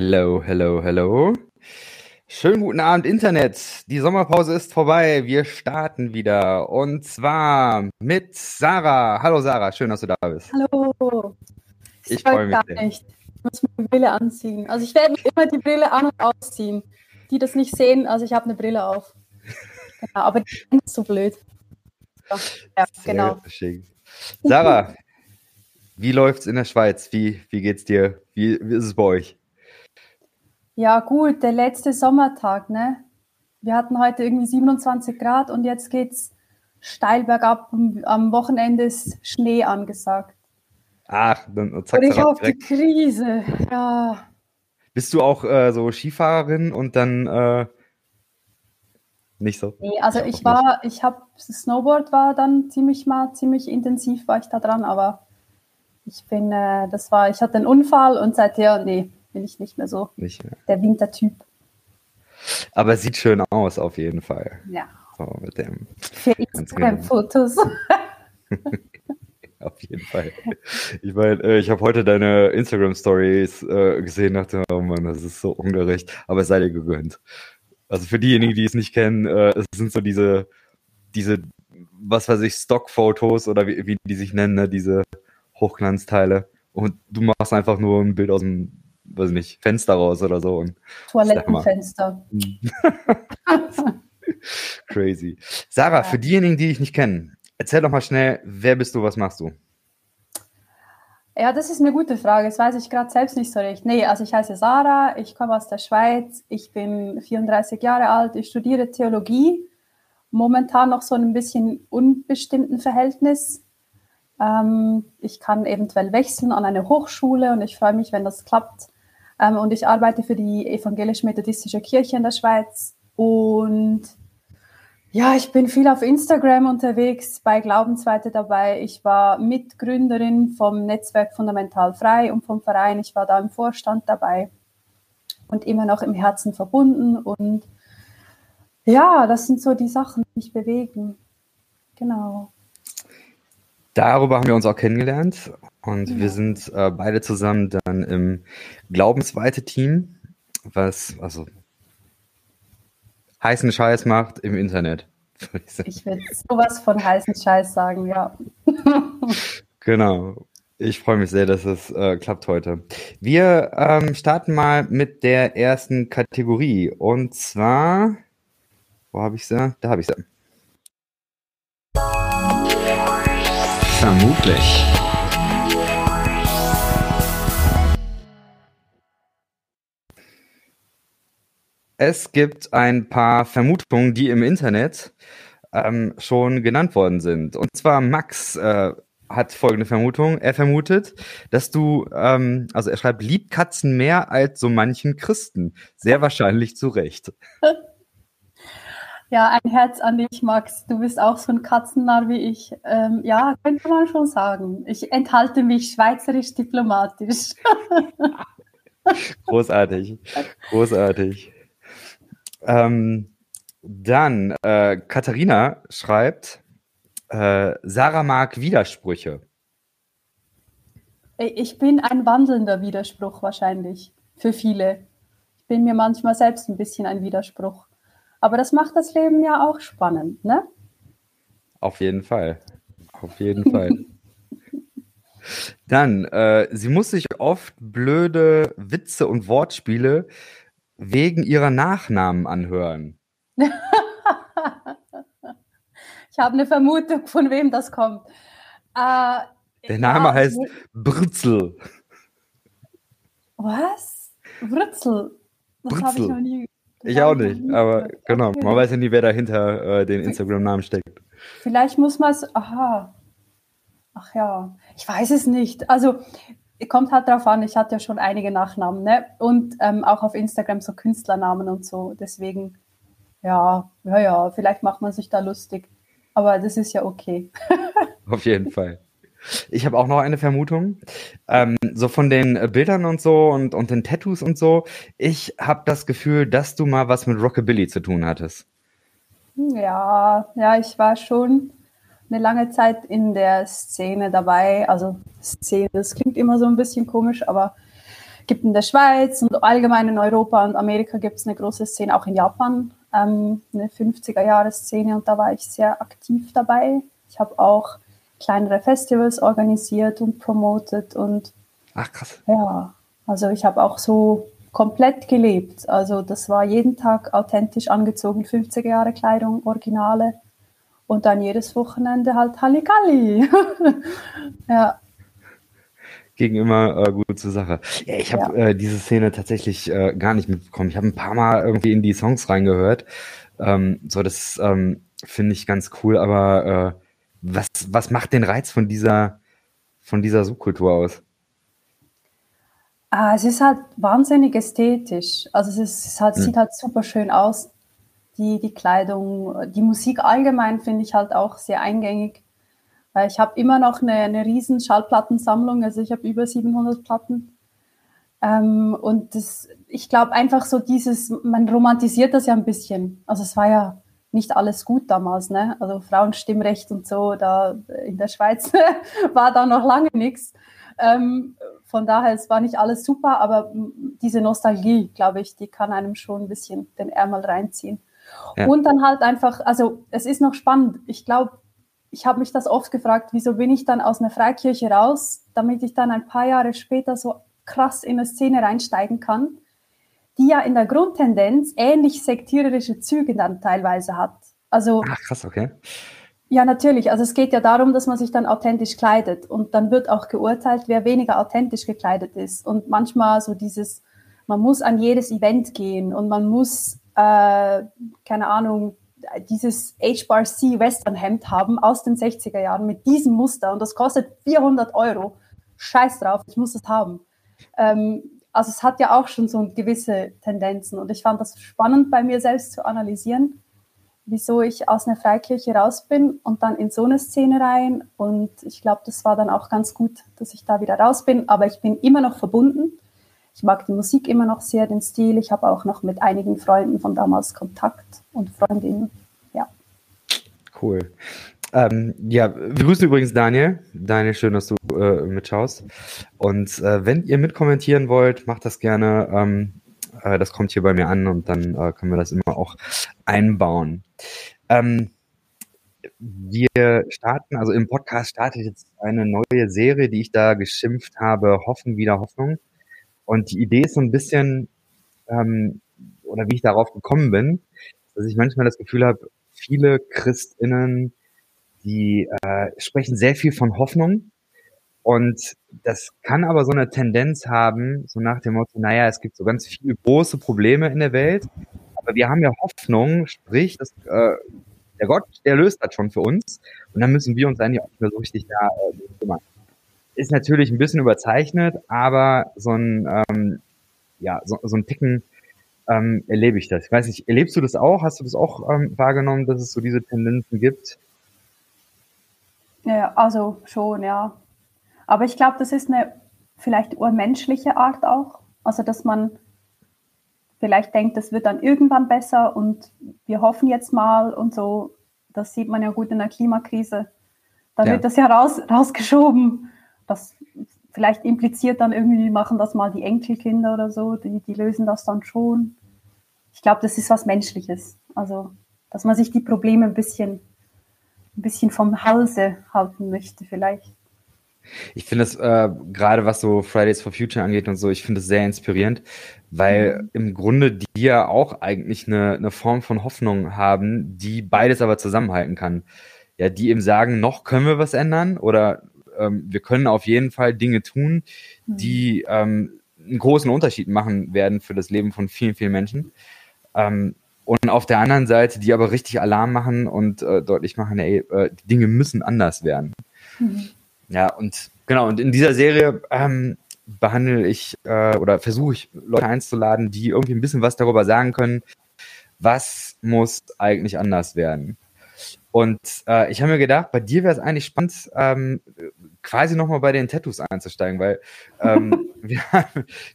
Hello, hello, hello. Schönen guten Abend, Internet. Die Sommerpause ist vorbei. Wir starten wieder. Und zwar mit Sarah. Hallo Sarah, schön, dass du da bist. Hallo. Ich freue mich gar sehr. nicht. Ich muss die Brille anziehen. Also ich werde immer die Brille an und ausziehen. Die das nicht sehen, also ich habe eine Brille auf. Genau, aber die sind so blöd. Ja, ja genau. schick. Sarah, wie läuft's in der Schweiz? Wie, wie geht's dir? Wie, wie ist es bei euch? Ja, gut, der letzte Sommertag, ne? Wir hatten heute irgendwie 27 Grad und jetzt geht's steil bergab. Am- Wochenende ist Schnee angesagt. Ach, dann zack, Und ich auf die direkt. Krise. Ja, Bist du auch äh, so Skifahrerin und dann äh, nicht so? Nee, also Ich ich nicht. war, ich habe, Snowboard war dann ziemlich mal, ziemlich intensiv war ich da dran, aber ich bin, äh, das war, ich hatte einen Unfall und seither, nee, bin ich nicht mehr so Nicht mehr. der Wintertyp. Aber es sieht schön aus, auf jeden Fall. Ja, So, mit dem, für. Instagram-Fotos. auf jeden Fall. Ich meine, äh, ich habe heute deine Instagram-Stories äh, gesehen, dachte, oh Mann, das ist so ungerecht, aber es sei dir gegönnt. Also für diejenigen, die es nicht kennen, äh, es sind so diese, diese, was weiß ich, Stock-Fotos oder wie, wie die sich nennen, ne? diese Hochglanzteile. Und du machst einfach nur ein Bild aus dem, weiß ich nicht, Fenster raus oder so. Und Toilettenfenster. crazy. Sarah, Ja. für diejenigen, die dich nicht kennen, erzähl doch mal schnell, wer bist du, was machst du? Ja, das ist eine gute Frage. Das weiß ich gerade selbst nicht so recht. Nee, also ich heiße Sarah, ich komme aus der Schweiz, ich bin 34 Jahre alt, ich studiere Theologie, momentan noch so in ein bisschen unbestimmten Verhältnis. Ähm, ich kann eventuell wechseln an eine Hochschule und ich freue mich, wenn das klappt. Ähm, und ich arbeite für die evangelisch-methodistische Kirche in der Schweiz und ja, ich bin viel auf Instagram unterwegs, bei Glaubensweite dabei. Ich war Mitgründerin vom Netzwerk Fundamental Frei und vom Verein. Ich war da im Vorstand dabei und immer noch im Herzen verbunden. Und ja, das sind so die Sachen, die mich bewegen. Genau. Darüber haben wir uns auch kennengelernt und Ja. wir sind äh, beide zusammen dann im Glaubensweite-Team, was also heißen Scheiß macht im Internet. ich würde sowas von heißen Scheiß sagen, ja. Genau. Ich freue mich sehr, dass es äh, klappt heute. Wir ähm, starten mal mit der ersten Kategorie und zwar, wo habe ich sie? Da habe ich sie. Vermutlich. Es gibt ein paar Vermutungen, die im Internet ähm, schon genannt worden sind. Und zwar Max äh, hat folgende Vermutung. Er vermutet, dass du, ähm, also er schreibt, liebt Katzen mehr als so manchen Christen. Sehr wahrscheinlich zu Recht. Ja, ein Herz an dich, Max. Du bist auch so ein Katzennarr wie ich. Ähm, ja, könnte man schon sagen. Ich enthalte mich schweizerisch diplomatisch. Großartig. Großartig. Ähm, dann, äh, Katharina schreibt, äh, Sarah mag Widersprüche. Ich bin ein wandelnder Widerspruch wahrscheinlich für viele. Ich bin mir manchmal selbst ein bisschen ein Widerspruch. Aber das macht das Leben ja auch spannend, ne? Auf jeden Fall. Auf jeden Fall. Dann, äh, sie muss sich oft blöde Witze und Wortspiele wegen ihrer Nachnamen anhören. Ich habe eine Vermutung, von wem das kommt. Äh, Der Name ja, heißt Britzel. Was? Writzel. Das habe ich noch nie. Ich auch nicht, aber genau, man weiß ja nie, wer dahinter äh, den Instagram-Namen steckt. Vielleicht muss man es. Aha. Ach ja. Ich weiß es nicht. Also, kommt halt drauf an. Ich hatte ja schon einige Nachnamen, ne? Und ähm, auch auf Instagram so Künstlernamen und so. Deswegen, ja, ja, ja, vielleicht macht man sich da lustig. Aber das ist ja okay. Auf jeden Fall. Ich habe auch noch eine Vermutung. Ähm, so von den äh, Bildern und so und, und den Tattoos und so. Ich habe das Gefühl, dass du mal was mit Rockabilly zu tun hattest. Ja, ja, ich war schon eine lange Zeit in der Szene dabei. Also Szene, das klingt immer so ein bisschen komisch, aber gibt in der Schweiz und allgemein in Europa und Amerika gibt es eine große Szene, auch in Japan, ähm, eine 50er-Jahre-Szene und da war ich sehr aktiv dabei. Ich habe auch kleinere Festivals organisiert und promotet und Ach krass. Ja, also ich habe auch so komplett gelebt. Also das war jeden Tag authentisch angezogen, 50er Jahre Kleidung, Originale und dann jedes Wochenende halt Halligalli. ja. Ging immer äh, gut zur Sache. Ja, ich habe ja. äh, diese Szene tatsächlich äh, gar nicht mitbekommen. Ich habe ein paar Mal irgendwie in die Songs reingehört. Ähm, so, das ähm, finde ich ganz cool, aber äh, was, was macht den Reiz von dieser, von dieser Subkultur aus? Ah, es ist halt wahnsinnig ästhetisch. Also es, ist, es halt, mhm. sieht halt super schön aus, die, die Kleidung. Die Musik allgemein finde ich halt auch sehr eingängig. Ich habe immer noch eine, eine riesen Schallplattensammlung, also ich habe über 700 Platten. Ähm, und das, ich glaube einfach so dieses, man romantisiert das ja ein bisschen. Also es war ja nicht alles gut damals, ne? Also Frauenstimmrecht und so, da in der Schweiz war da noch lange nichts. Ähm, von daher, es war nicht alles super, aber diese Nostalgie, glaube ich, die kann einem schon ein bisschen den Ärmel reinziehen. Ja. Und dann halt einfach, also es ist noch spannend. Ich glaube, ich habe mich das oft gefragt, wieso bin ich dann aus einer Freikirche raus, damit ich dann ein paar Jahre später so krass in eine Szene reinsteigen kann, die ja in der Grundtendenz ähnlich sektiererische Züge dann teilweise hat. Also, Ach, krass, okay. Ja, natürlich. Also es geht ja darum, dass man sich dann authentisch kleidet und dann wird auch geurteilt, wer weniger authentisch gekleidet ist. Und manchmal so dieses, man muss an jedes Event gehen und man muss, äh, keine Ahnung, dieses H-Bar-C Western-Hemd haben aus den 60er Jahren mit diesem Muster und das kostet 400 Euro. Scheiß drauf, ich muss es haben. Ähm, also es hat ja auch schon so gewisse Tendenzen und ich fand das spannend bei mir selbst zu analysieren wieso ich aus einer Freikirche raus bin und dann in so eine Szene rein. Und ich glaube, das war dann auch ganz gut, dass ich da wieder raus bin. Aber ich bin immer noch verbunden. Ich mag die Musik immer noch sehr, den Stil. Ich habe auch noch mit einigen Freunden von damals Kontakt und Freundinnen. Ja. Cool. Ähm, ja, wir grüßen übrigens Daniel. Daniel, schön, dass du äh, mitschaust. Und äh, wenn ihr mitkommentieren wollt, macht das gerne. Ähm, äh, das kommt hier bei mir an und dann äh, können wir das immer auch einbauen. Ähm, wir starten, also im Podcast startet jetzt eine neue Serie, die ich da geschimpft habe, Hoffen wieder Hoffnung. Und die Idee ist so ein bisschen, ähm, oder wie ich darauf gekommen bin, dass ich manchmal das Gefühl habe, viele Christinnen, die äh, sprechen sehr viel von Hoffnung, und das kann aber so eine Tendenz haben, so nach dem Motto, naja, es gibt so ganz viele große Probleme in der Welt, aber wir haben ja Hoffnung, sprich, dass, äh, der Gott, der löst das schon für uns. Und dann müssen wir uns eigentlich auch nicht mehr so richtig da äh, kümmern. Ist natürlich ein bisschen überzeichnet, aber so ein, ähm, ja, so, so ein Ticken ähm, erlebe ich das. Ich weiß nicht, erlebst du das auch? Hast du das auch ähm, wahrgenommen, dass es so diese Tendenzen gibt? Ja, also schon, ja. Aber ich glaube, das ist eine vielleicht urmenschliche Art auch. Also, dass man vielleicht denkt, das wird dann irgendwann besser und wir hoffen jetzt mal und so. Das sieht man ja gut in der Klimakrise. Da ja. wird das ja raus, rausgeschoben. Das vielleicht impliziert dann irgendwie, machen das mal die Enkelkinder oder so, die, die lösen das dann schon. Ich glaube, das ist was Menschliches. Also, dass man sich die Probleme ein bisschen, ein bisschen vom Halse halten möchte, vielleicht. Ich finde es äh, gerade was so Fridays for Future angeht und so, ich finde es sehr inspirierend, weil mhm. im Grunde die ja auch eigentlich eine, eine Form von Hoffnung haben, die beides aber zusammenhalten kann. Ja, die eben sagen, noch können wir was ändern oder ähm, wir können auf jeden Fall Dinge tun, mhm. die ähm, einen großen Unterschied machen werden für das Leben von vielen, vielen Menschen. Ähm, und auf der anderen Seite, die aber richtig Alarm machen und äh, deutlich machen, ey, äh, die Dinge müssen anders werden. Mhm. Ja, und genau, und in dieser Serie ähm, behandle ich äh, oder versuche ich Leute einzuladen, die irgendwie ein bisschen was darüber sagen können, was muss eigentlich anders werden. Und äh, ich habe mir gedacht, bei dir wäre es eigentlich spannend, ähm, quasi nochmal bei den Tattoos einzusteigen, weil ähm, wir,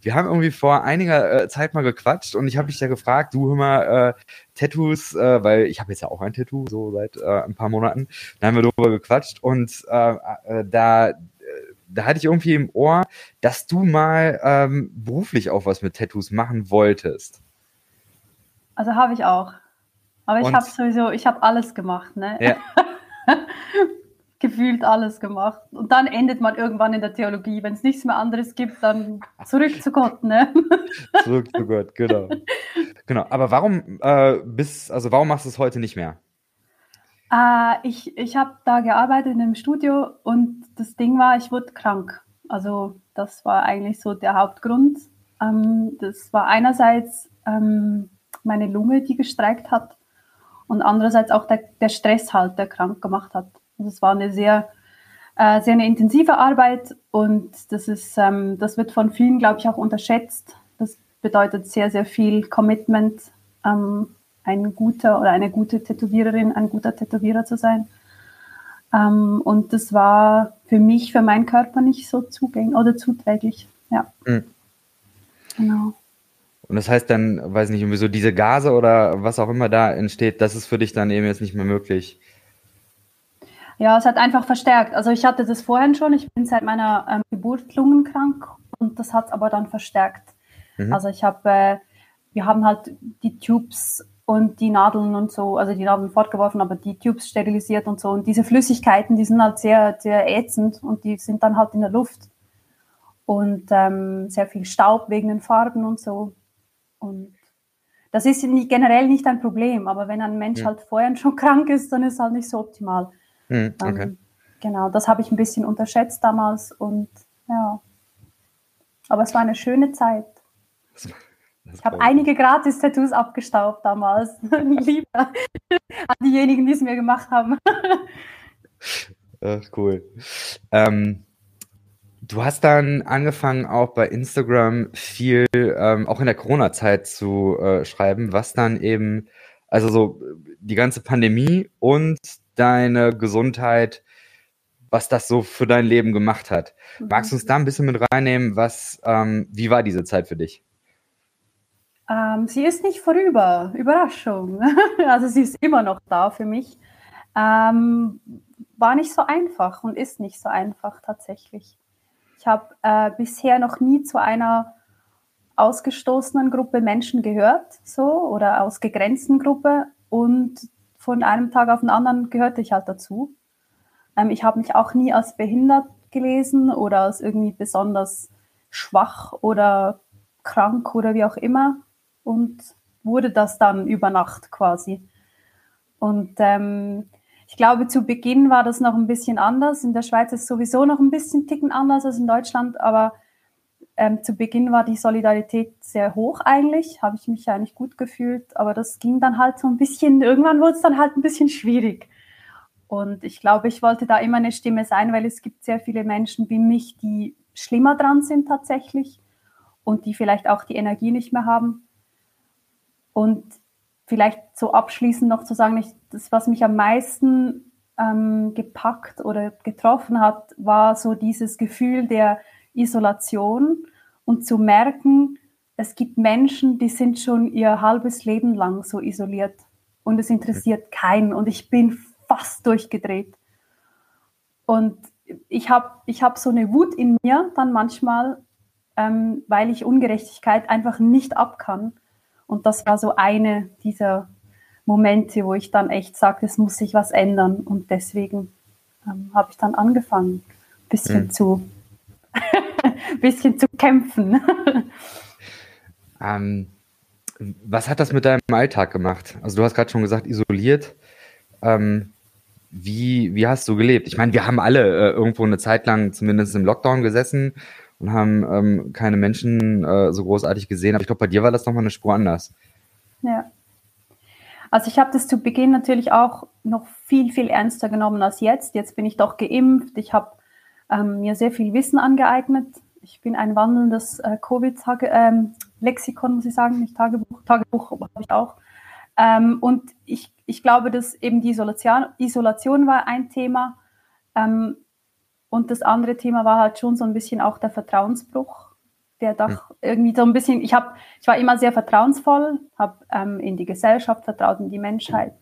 wir haben irgendwie vor einiger äh, Zeit mal gequatscht und ich habe dich ja gefragt, du hör mal, äh, Tattoos, äh, weil ich habe jetzt ja auch ein Tattoo, so seit äh, ein paar Monaten, da haben wir darüber gequatscht und äh, äh, da da hatte ich irgendwie im Ohr, dass du mal ähm, beruflich auch was mit Tattoos machen wolltest. Also habe ich auch. Aber ich habe sowieso, ich habe alles gemacht, ne? Ja. Gefühlt alles gemacht. Und dann endet man irgendwann in der Theologie. Wenn es nichts mehr anderes gibt, dann zurück zu Gott, ne? zurück zu Gott, genau. Genau. Aber warum äh, bist, also warum machst du es heute nicht mehr? Äh, ich ich habe da gearbeitet in einem Studio und das Ding war, ich wurde krank. Also das war eigentlich so der Hauptgrund. Ähm, das war einerseits ähm, meine Lunge, die gestreikt hat und andererseits auch der, der Stress halt, der krank gemacht hat. Also es war eine sehr, äh, sehr eine intensive Arbeit und das ist, ähm, das wird von vielen, glaube ich, auch unterschätzt. Das bedeutet sehr, sehr viel Commitment, ähm, ein guter oder eine gute Tätowiererin, ein guter Tätowierer zu sein. Ähm, und das war für mich, für meinen Körper nicht so zugänglich oder zuträglich. Ja. Mhm. Genau. Und das heißt dann, weiß nicht, irgendwie so diese Gase oder was auch immer da entsteht, das ist für dich dann eben jetzt nicht mehr möglich. Ja, es hat einfach verstärkt. Also ich hatte das vorhin schon, ich bin seit meiner ähm, Geburt lungenkrank und das hat es aber dann verstärkt. Mhm. Also ich habe, äh, wir haben halt die Tubes und die Nadeln und so, also die Nadeln fortgeworfen, aber die Tubes sterilisiert und so. Und diese Flüssigkeiten, die sind halt sehr, sehr ätzend und die sind dann halt in der Luft. Und ähm, sehr viel Staub wegen den Farben und so. Und das ist generell nicht ein Problem, aber wenn ein Mensch ja. halt vorher schon krank ist, dann ist es halt nicht so optimal. Mhm, okay. ähm, genau, das habe ich ein bisschen unterschätzt damals und ja. Aber es war eine schöne Zeit. Das, das ich habe einige Gratis-Tattoos abgestaubt damals. Lieber an diejenigen, die es mir gemacht haben. Ach, cool. Ähm, Du hast dann angefangen, auch bei Instagram viel, ähm, auch in der Corona-Zeit zu äh, schreiben, was dann eben, also so die ganze Pandemie und deine Gesundheit, was das so für dein Leben gemacht hat. Mhm. Magst du uns da ein bisschen mit reinnehmen, was, ähm, wie war diese Zeit für dich? Ähm, sie ist nicht vorüber, Überraschung. also sie ist immer noch da für mich. Ähm, war nicht so einfach und ist nicht so einfach tatsächlich. Ich habe äh, bisher noch nie zu einer ausgestoßenen Gruppe Menschen gehört, so oder ausgegrenzten Gruppe und von einem Tag auf den anderen gehörte ich halt dazu. Ähm, ich habe mich auch nie als behindert gelesen oder als irgendwie besonders schwach oder krank oder wie auch immer und wurde das dann über Nacht quasi. Und ähm, ich glaube, zu Beginn war das noch ein bisschen anders. In der Schweiz ist es sowieso noch ein bisschen ticken anders als in Deutschland, aber ähm, zu Beginn war die Solidarität sehr hoch eigentlich, habe ich mich eigentlich gut gefühlt, aber das ging dann halt so ein bisschen, irgendwann wurde es dann halt ein bisschen schwierig. Und ich glaube, ich wollte da immer eine Stimme sein, weil es gibt sehr viele Menschen wie mich, die schlimmer dran sind tatsächlich und die vielleicht auch die Energie nicht mehr haben. Und vielleicht so abschließend noch zu sagen, ich, das, was mich am meisten ähm, gepackt oder getroffen hat, war so dieses Gefühl der Isolation und zu merken, es gibt Menschen, die sind schon ihr halbes Leben lang so isoliert und es interessiert keinen und ich bin fast durchgedreht. Und ich habe ich hab so eine Wut in mir dann manchmal, ähm, weil ich Ungerechtigkeit einfach nicht ab kann. Und das war so eine dieser Momente, wo ich dann echt sage, es muss sich was ändern. Und deswegen ähm, habe ich dann angefangen, ein bisschen mhm. zu bisschen zu kämpfen. ähm, was hat das mit deinem Alltag gemacht? Also du hast gerade schon gesagt, isoliert. Ähm, wie, wie hast du gelebt? Ich meine, wir haben alle äh, irgendwo eine Zeit lang zumindest im Lockdown gesessen und haben ähm, keine Menschen äh, so großartig gesehen. Aber ich glaube, bei dir war das nochmal eine Spur anders. Ja. Also ich habe das zu Beginn natürlich auch noch viel, viel ernster genommen als jetzt. Jetzt bin ich doch geimpft. Ich habe ähm, mir sehr viel Wissen angeeignet. Ich bin ein wandelndes äh, Covid-Lexikon, ähm, muss ich sagen, nicht Tagebuch. Tagebuch habe ich auch. Ähm, und ich, ich glaube, dass eben die Isolation, Isolation war ein Thema. Ähm, und das andere Thema war halt schon so ein bisschen auch der Vertrauensbruch, der doch ja. irgendwie so ein bisschen, ich habe, ich war immer sehr vertrauensvoll, habe ähm, in die Gesellschaft vertraut, in die Menschheit,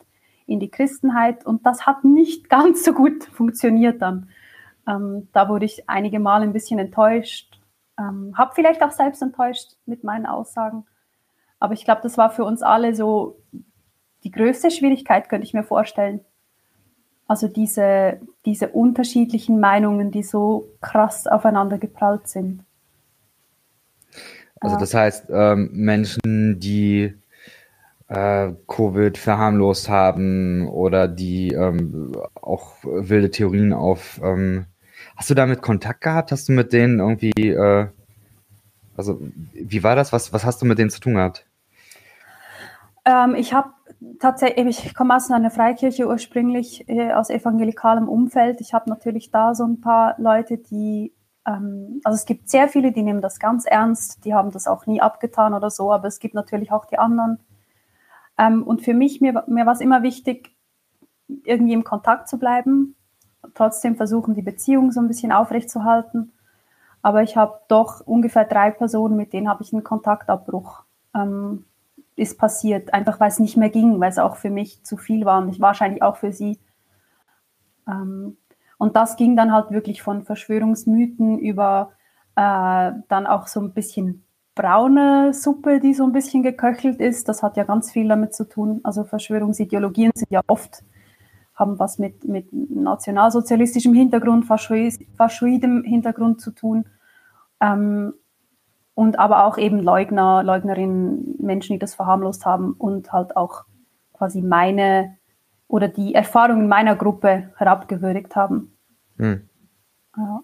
in die Christenheit und das hat nicht ganz so gut funktioniert dann. Ähm, da wurde ich einige Mal ein bisschen enttäuscht, ähm, habe vielleicht auch selbst enttäuscht mit meinen Aussagen. Aber ich glaube, das war für uns alle so die größte Schwierigkeit, könnte ich mir vorstellen. Also diese, diese unterschiedlichen Meinungen, die so krass aufeinander geprallt sind. Also das heißt, ähm, Menschen, die äh, Covid verharmlost haben oder die ähm, auch wilde Theorien auf. Ähm, hast du damit Kontakt gehabt? Hast du mit denen irgendwie, äh, also wie war das? Was, was hast du mit denen zu tun gehabt? Ähm, ich habe tatsächlich, ich komme aus einer Freikirche ursprünglich, äh, aus evangelikalem Umfeld. Ich habe natürlich da so ein paar Leute, die, ähm, also es gibt sehr viele, die nehmen das ganz ernst, die haben das auch nie abgetan oder so, aber es gibt natürlich auch die anderen, ähm, und für mich, mir, mir war es immer wichtig, irgendwie im Kontakt zu bleiben, trotzdem versuchen, die Beziehung so ein bisschen aufrechtzuerhalten. Aber ich habe doch ungefähr drei Personen, mit denen habe ich einen Kontaktabbruch. Ähm, ist passiert, einfach weil es nicht mehr ging, weil es auch für mich zu viel war und ich wahrscheinlich auch für sie. Ähm, und das ging dann halt wirklich von Verschwörungsmythen über äh, dann auch so ein bisschen braune Suppe, die so ein bisschen geköchelt ist. Das hat ja ganz viel damit zu tun. Also Verschwörungsideologien sind ja oft, haben was mit, mit nationalsozialistischem Hintergrund, faschoidem Hintergrund zu tun. Ähm, und aber auch eben Leugner, Leugnerinnen, Menschen, die das verharmlost haben und halt auch quasi meine oder die Erfahrungen meiner Gruppe herabgewürdigt haben. Hm. Ja.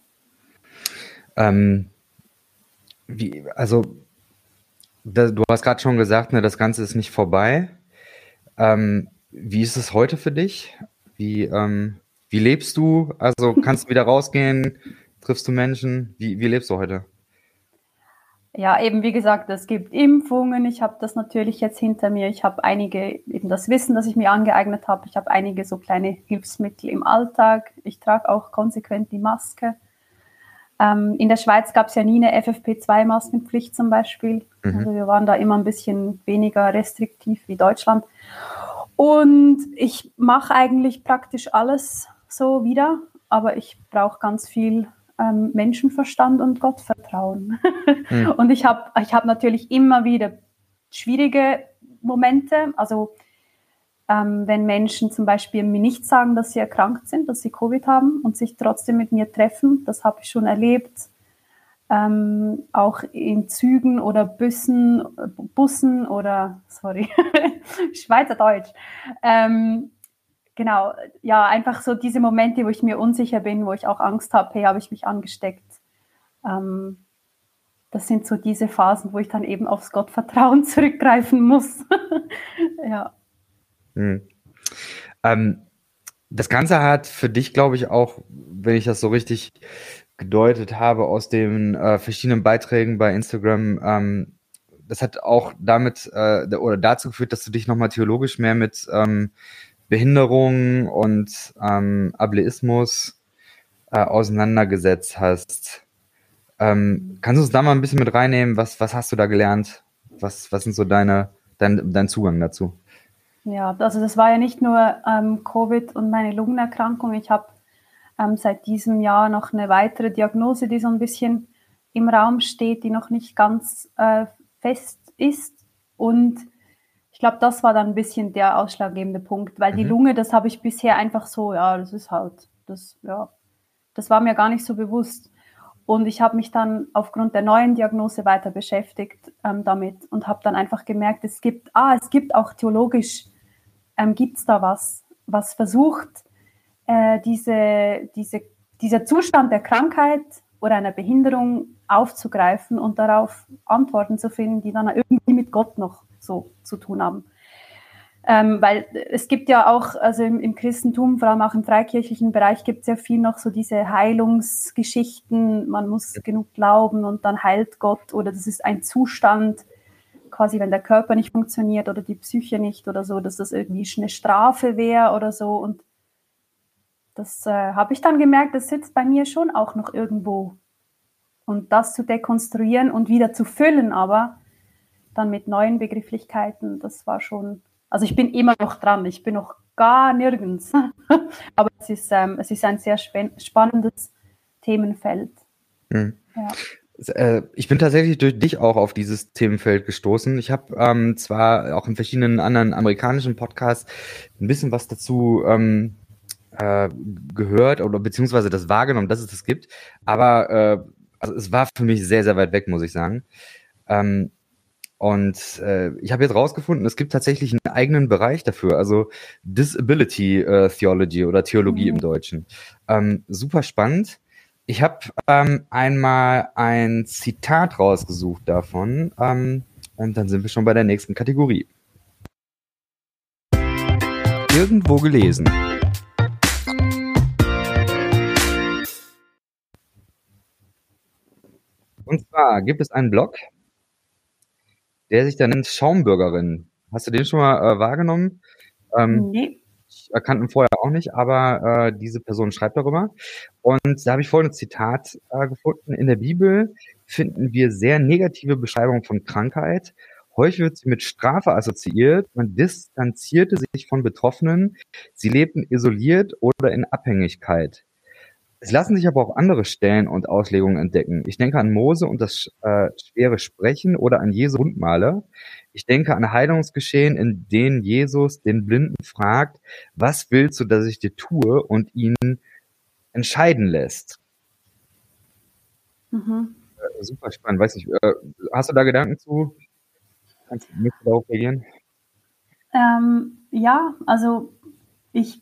Ähm, wie, also, da, du hast gerade schon gesagt, ne, das Ganze ist nicht vorbei. Ähm, wie ist es heute für dich? Wie, ähm, wie lebst du? Also kannst du wieder rausgehen? Triffst du Menschen? Wie, wie lebst du heute? Ja, eben wie gesagt, es gibt Impfungen. Ich habe das natürlich jetzt hinter mir. Ich habe einige, eben das Wissen, das ich mir angeeignet habe. Ich habe einige so kleine Hilfsmittel im Alltag. Ich trage auch konsequent die Maske. Ähm, in der Schweiz gab es ja nie eine FFP2-Maskenpflicht zum Beispiel. Mhm. Also wir waren da immer ein bisschen weniger restriktiv wie Deutschland. Und ich mache eigentlich praktisch alles so wieder, aber ich brauche ganz viel ähm, Menschenverstand und Gottvertrauen. Mhm. Und ich habe ich hab natürlich immer wieder schwierige Momente. Also ähm, wenn Menschen zum Beispiel mir nicht sagen, dass sie erkrankt sind, dass sie Covid haben und sich trotzdem mit mir treffen. Das habe ich schon erlebt. Ähm, auch in Zügen oder Bussen, Bussen oder, sorry, Schweizerdeutsch. Ähm, genau, ja, einfach so diese Momente, wo ich mir unsicher bin, wo ich auch Angst habe, hey, habe ich mich angesteckt. Ähm, das sind so diese Phasen, wo ich dann eben aufs Gottvertrauen zurückgreifen muss. ja. Mhm. Ähm, das Ganze hat für dich, glaube ich, auch, wenn ich das so richtig gedeutet habe aus den äh, verschiedenen Beiträgen bei Instagram, ähm, das hat auch damit äh, oder dazu geführt, dass du dich nochmal theologisch mehr mit ähm, Behinderung und ähm, Ableismus äh, auseinandergesetzt hast. Ähm, kannst du uns da mal ein bisschen mit reinnehmen? Was, was hast du da gelernt? Was, was sind so deine, dein, dein Zugang dazu? Ja, also das war ja nicht nur ähm, Covid und meine Lungenerkrankung. Ich habe ähm, seit diesem Jahr noch eine weitere Diagnose, die so ein bisschen im Raum steht, die noch nicht ganz äh, fest ist. Und ich glaube, das war dann ein bisschen der ausschlaggebende Punkt, weil mhm. die Lunge, das habe ich bisher einfach so, ja, das ist halt, das, ja, das war mir gar nicht so bewusst. Und ich habe mich dann aufgrund der neuen Diagnose weiter beschäftigt ähm, damit und habe dann einfach gemerkt, es gibt, ah, es gibt auch theologisch ähm, gibt es da was, was versucht, äh, diese, diese, dieser Zustand der Krankheit oder einer Behinderung aufzugreifen und darauf Antworten zu finden, die dann irgendwie mit Gott noch so zu tun haben. Ähm, weil es gibt ja auch, also im, im, Christentum, vor allem auch im freikirchlichen Bereich, gibt es ja viel noch so diese Heilungsgeschichten, man muss genug glauben und dann heilt Gott oder das ist ein Zustand, quasi, wenn der Körper nicht funktioniert oder die Psyche nicht oder so, dass das irgendwie eine Strafe wäre oder so. Und das äh, habe ich dann gemerkt, das sitzt bei mir schon auch noch irgendwo. Und das zu dekonstruieren und wieder zu füllen, aber dann mit neuen Begrifflichkeiten, das war schon, also ich bin immer noch dran, ich bin noch gar nirgends. aber es ist, ähm, es ist ein sehr spannendes Themenfeld. Hm. Ja. Äh, ich bin tatsächlich durch dich auch auf dieses Themenfeld gestoßen. Ich habe ähm, zwar auch in verschiedenen anderen amerikanischen Podcasts ein bisschen was dazu ähm, äh, gehört oder beziehungsweise das wahrgenommen, dass es das gibt, aber äh, also es war für mich sehr, sehr weit weg, muss ich sagen. Ähm, und äh, ich habe jetzt rausgefunden, es gibt tatsächlich einen eigenen Bereich dafür, also Disability äh, Theology oder Theologie mhm. im Deutschen. Ähm, super spannend. Ich habe ähm, einmal ein Zitat rausgesucht davon ähm, und dann sind wir schon bei der nächsten Kategorie. Irgendwo gelesen. Und zwar gibt es einen Blog, der sich da nennt Schaumbürgerin. Hast du den schon mal äh, wahrgenommen? Ähm, nee. Ich erkannte ihn vorher auch nicht, aber äh, diese Person schreibt darüber. Und da habe ich vorhin ein Zitat äh, gefunden. In der Bibel finden wir sehr negative Beschreibungen von Krankheit. Häufig wird sie mit Strafe assoziiert. Man distanzierte sich von Betroffenen. Sie lebten isoliert oder in Abhängigkeit. Es lassen sich aber auch andere Stellen und Auslegungen entdecken. Ich denke an Mose und das äh, schwere Sprechen oder an Jesu Wundmale. Ich denke an Heilungsgeschehen, in denen Jesus den Blinden fragt, was willst du, dass ich dir tue und ihn entscheiden lässt. Mhm. Äh, super spannend. Weiß nicht, äh, hast du da Gedanken zu? Kannst du darauf reagieren? Ähm, ja, also ich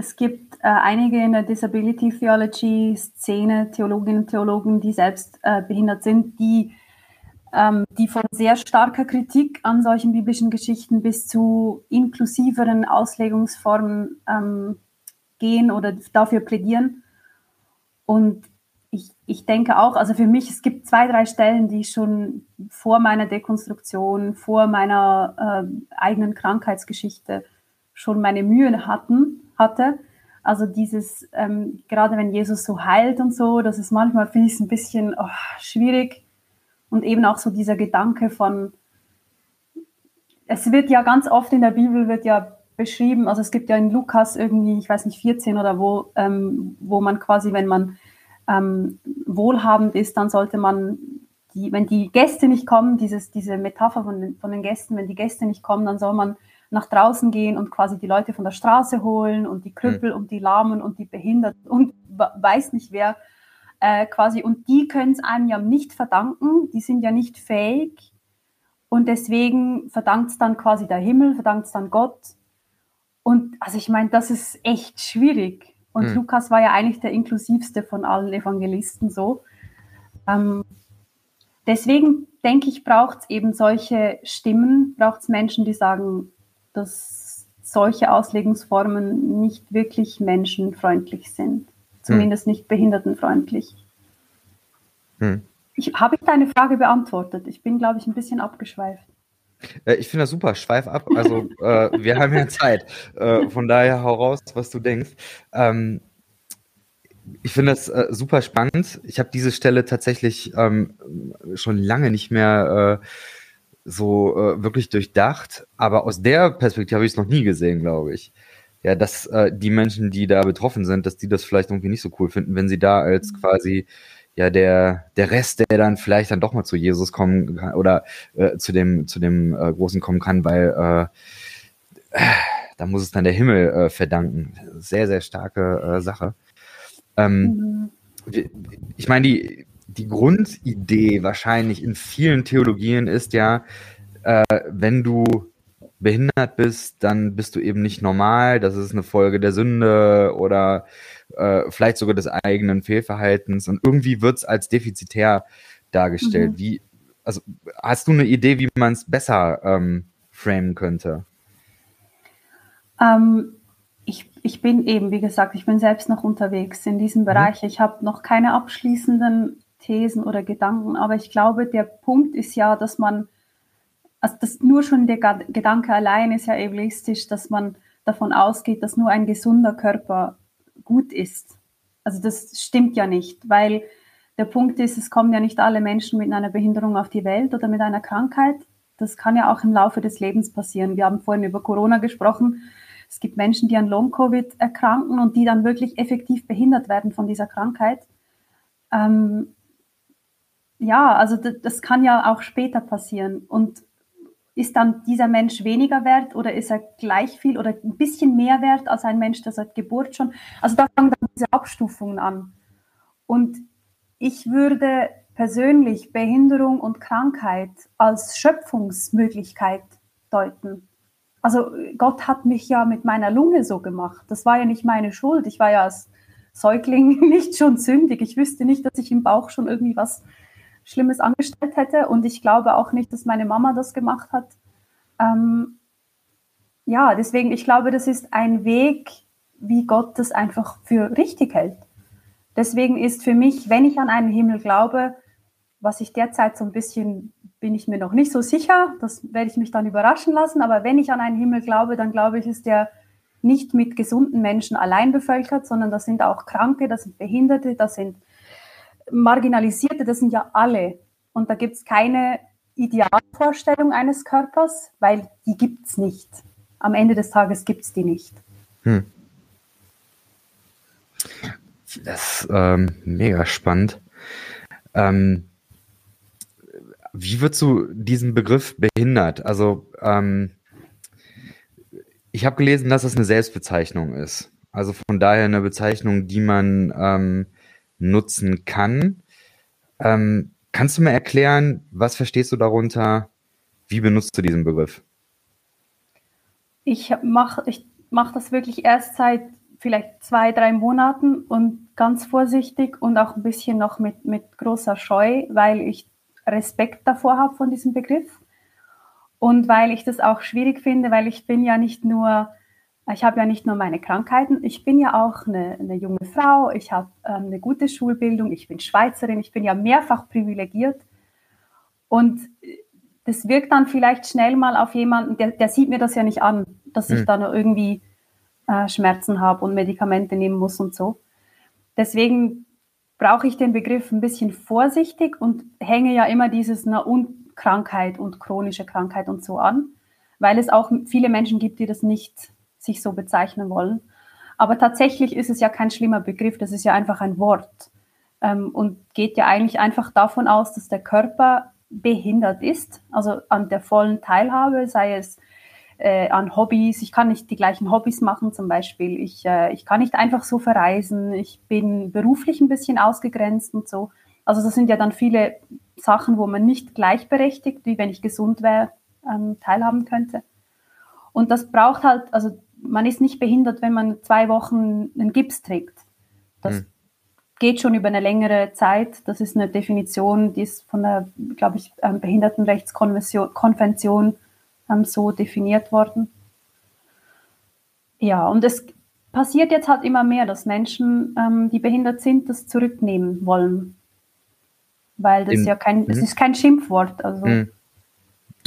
es gibt äh, einige in der Disability Theology Szene, Theologinnen und Theologen, die selbst äh, behindert sind, die, ähm, die von sehr starker Kritik an solchen biblischen Geschichten bis zu inklusiveren Auslegungsformen ähm, gehen oder dafür plädieren. Und ich, ich denke auch, also für mich, es gibt zwei, drei Stellen, die schon vor meiner Dekonstruktion, vor meiner äh, eigenen Krankheitsgeschichte schon meine Mühen hatten hatte. Also dieses, ähm, gerade wenn Jesus so heilt und so, das ist manchmal, finde ich, ein bisschen oh, schwierig. Und eben auch so dieser Gedanke von, es wird ja ganz oft in der Bibel wird ja beschrieben, also es gibt ja in Lukas irgendwie, ich weiß nicht, 14 oder wo, ähm, wo man quasi, wenn man ähm, wohlhabend ist, dann sollte man, die, wenn die Gäste nicht kommen, dieses, diese Metapher von den, von den Gästen, wenn die Gäste nicht kommen, dann soll man nach draußen gehen und quasi die Leute von der Straße holen und die Krüppel mhm. und die Lahmen und die Behinderten und weiß nicht wer äh, quasi. Und die können es einem ja nicht verdanken, die sind ja nicht fähig. Und deswegen verdankt es dann quasi der Himmel, verdankt es dann Gott. Und also ich meine, das ist echt schwierig. Und mhm. Lukas war ja eigentlich der inklusivste von allen Evangelisten so. Ähm, deswegen denke ich, braucht es eben solche Stimmen, braucht es Menschen, die sagen, dass solche Auslegungsformen nicht wirklich menschenfreundlich sind. Zumindest hm. nicht behindertenfreundlich. Hm. Ich, Habe ich deine Frage beantwortet? Ich bin, glaube ich, ein bisschen abgeschweift. Äh, ich finde das super, schweif ab. Also äh, wir haben ja Zeit. Äh, von daher hau raus, was du denkst. Ähm, ich finde das äh, super spannend. Ich habe diese Stelle tatsächlich ähm, schon lange nicht mehr äh, so äh, wirklich durchdacht, aber aus der Perspektive habe ich es noch nie gesehen, glaube ich. Ja, dass äh, die Menschen, die da betroffen sind, dass die das vielleicht irgendwie nicht so cool finden, wenn sie da als mhm. quasi ja der der Rest, der dann vielleicht dann doch mal zu Jesus kommen kann oder äh, zu dem zu dem äh, Großen kommen kann, weil äh, da muss es dann der Himmel äh, verdanken. Sehr sehr starke äh, Sache. Ähm, mhm. Ich meine die die Grundidee wahrscheinlich in vielen Theologien ist ja, äh, wenn du behindert bist, dann bist du eben nicht normal, das ist eine Folge der Sünde oder äh, vielleicht sogar des eigenen Fehlverhaltens und irgendwie wird es als defizitär dargestellt. Mhm. Wie, also hast du eine Idee, wie man es besser ähm, framen könnte? Ähm, ich, ich bin eben, wie gesagt, ich bin selbst noch unterwegs in diesem mhm. Bereich. Mhm. Ich habe noch keine abschließenden Thesen oder Gedanken, aber ich glaube, der Punkt ist ja, dass man, also das nur schon der Gedanke allein ist ja egoistisch, dass man davon ausgeht, dass nur ein gesunder Körper gut ist. Also das stimmt ja nicht, weil der Punkt ist, es kommen ja nicht alle Menschen mit einer Behinderung auf die Welt oder mit einer Krankheit. Das kann ja auch im Laufe des Lebens passieren. Wir haben vorhin über Corona gesprochen. Es gibt Menschen, die an Long-Covid erkranken und die dann wirklich effektiv behindert werden von dieser Krankheit ähm, ja, also das, kann ja auch später passieren. Und ist dann dieser Mensch weniger wert oder ist er gleich viel oder ein bisschen mehr wert als ein Mensch, der seit Geburt schon? Also da fangen dann diese Abstufungen an. Und ich würde persönlich Behinderung und Krankheit als Schöpfungsmöglichkeit deuten. Also Gott hat mich ja mit meiner Lunge so gemacht. Das war ja nicht meine Schuld. Ich war ja als Säugling nicht schon sündig. Ich wüsste nicht, dass ich im Bauch schon irgendwie was Schlimmes angestellt hätte. Und ich glaube auch nicht, dass meine Mama das gemacht hat. Ähm, ja, deswegen, ich glaube, das ist ein Weg, wie Gott das einfach für richtig hält. Deswegen ist für mich, wenn ich an einen Himmel glaube, was ich derzeit so ein bisschen, bin ich mir noch nicht so sicher, das werde ich mich dann überraschen lassen, aber wenn ich an einen Himmel glaube, dann glaube ich, ist der nicht mit gesunden Menschen allein bevölkert, sondern das sind auch Kranke, das sind Behinderte, das sind Marginalisierte, das sind ja alle. Und da gibt es keine Idealvorstellung eines Körpers, weil die gibt es nicht. Am Ende des Tages gibt es die nicht. Hm. Das ist ähm, mega spannend. Ähm, wie würdest du diesen Begriff behindert? Also ähm, ich habe gelesen, dass es eine Selbstbezeichnung ist. Also von daher eine Bezeichnung, die man ähm, nutzen kann. Ähm, kannst du mir erklären, was verstehst du darunter? Wie benutzt du diesen Begriff? Ich mache ich mach das wirklich erst seit vielleicht zwei, drei Monaten und ganz vorsichtig und auch ein bisschen noch mit, mit großer Scheu, weil ich Respekt davor habe von diesem Begriff und weil ich das auch schwierig finde, weil ich bin ja nicht nur ich habe ja nicht nur meine Krankheiten, ich bin ja auch eine, eine junge Frau, ich habe ähm, eine gute Schulbildung, ich bin Schweizerin, ich bin ja mehrfach privilegiert. Und das wirkt dann vielleicht schnell mal auf jemanden, der, der sieht mir das ja nicht an, dass mhm. ich hm. da noch irgendwie äh, Schmerzen habe und Medikamente nehmen muss und so. Deswegen brauche ich den Begriff ein bisschen vorsichtig und hänge ja immer dieses na, und Krankheit und chronische Krankheit und so an, weil es auch viele Menschen gibt, die das nicht sich so bezeichnen wollen. Aber tatsächlich ist es ja kein schlimmer Begriff, das ist ja einfach ein Wort ähm, und geht ja eigentlich einfach davon aus, dass der Körper behindert ist, also an der vollen Teilhabe, sei es äh, an Hobbys. Ich kann nicht die gleichen Hobbys machen, zum Beispiel. Ich, äh, ich kann nicht einfach so verreisen. Ich bin beruflich ein bisschen ausgegrenzt und so. Also das sind ja dann viele Sachen, wo man nicht gleichberechtigt, wie wenn ich gesund wäre, ähm, teilhaben könnte. Und das braucht halt, also man ist nicht behindert, wenn man zwei Wochen einen Gips trägt. Das hm. geht schon über eine längere Zeit. Das ist eine Definition, die ist von der, glaube ich, ähm, Behindertenrechtskonvention ähm, so definiert worden. Ja, und es passiert jetzt halt immer mehr, dass Menschen, ähm, die behindert sind, das zurücknehmen wollen. Weil das In, ja kein, es hm. ist kein Schimpfwort, also hm.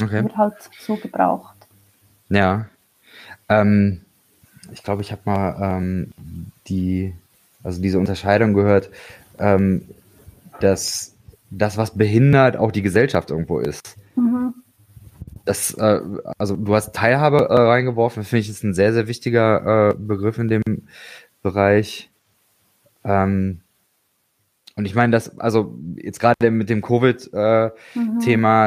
okay. wird halt so gebraucht. Ja. Ähm, ich glaube, ich habe mal ähm, die, also diese Unterscheidung gehört, ähm, dass das, was behindert, auch die Gesellschaft irgendwo ist. Mhm. Das, äh, also du hast Teilhabe äh, reingeworfen, finde ich, ist ein sehr, sehr wichtiger äh, Begriff in dem Bereich. Ähm, und ich meine, das, also jetzt gerade mit dem Covid-Thema,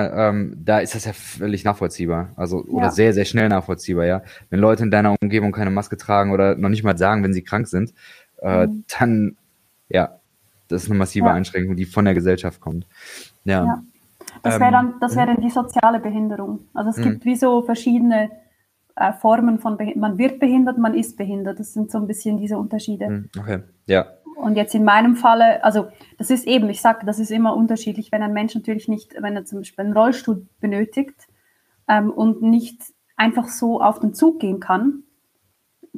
äh, mhm. ähm, da ist das ja völlig nachvollziehbar. Also, oder ja. sehr, sehr schnell nachvollziehbar, ja. Wenn Leute in deiner Umgebung keine Maske tragen oder noch nicht mal sagen, wenn sie krank sind, äh, mhm. dann, ja, das ist eine massive ja. Einschränkung, die von der Gesellschaft kommt. Ja. ja. Das wäre dann, das wäre dann die soziale Behinderung. Also es mhm. gibt wie so verschiedene äh, Formen von Behinderung. Man wird behindert, man ist behindert. Das sind so ein bisschen diese Unterschiede. Mhm. Okay, ja. Und jetzt in meinem Falle, also das ist eben, ich sage, das ist immer unterschiedlich, wenn ein Mensch natürlich nicht, wenn er zum Beispiel einen Rollstuhl benötigt ähm, und nicht einfach so auf den Zug gehen kann,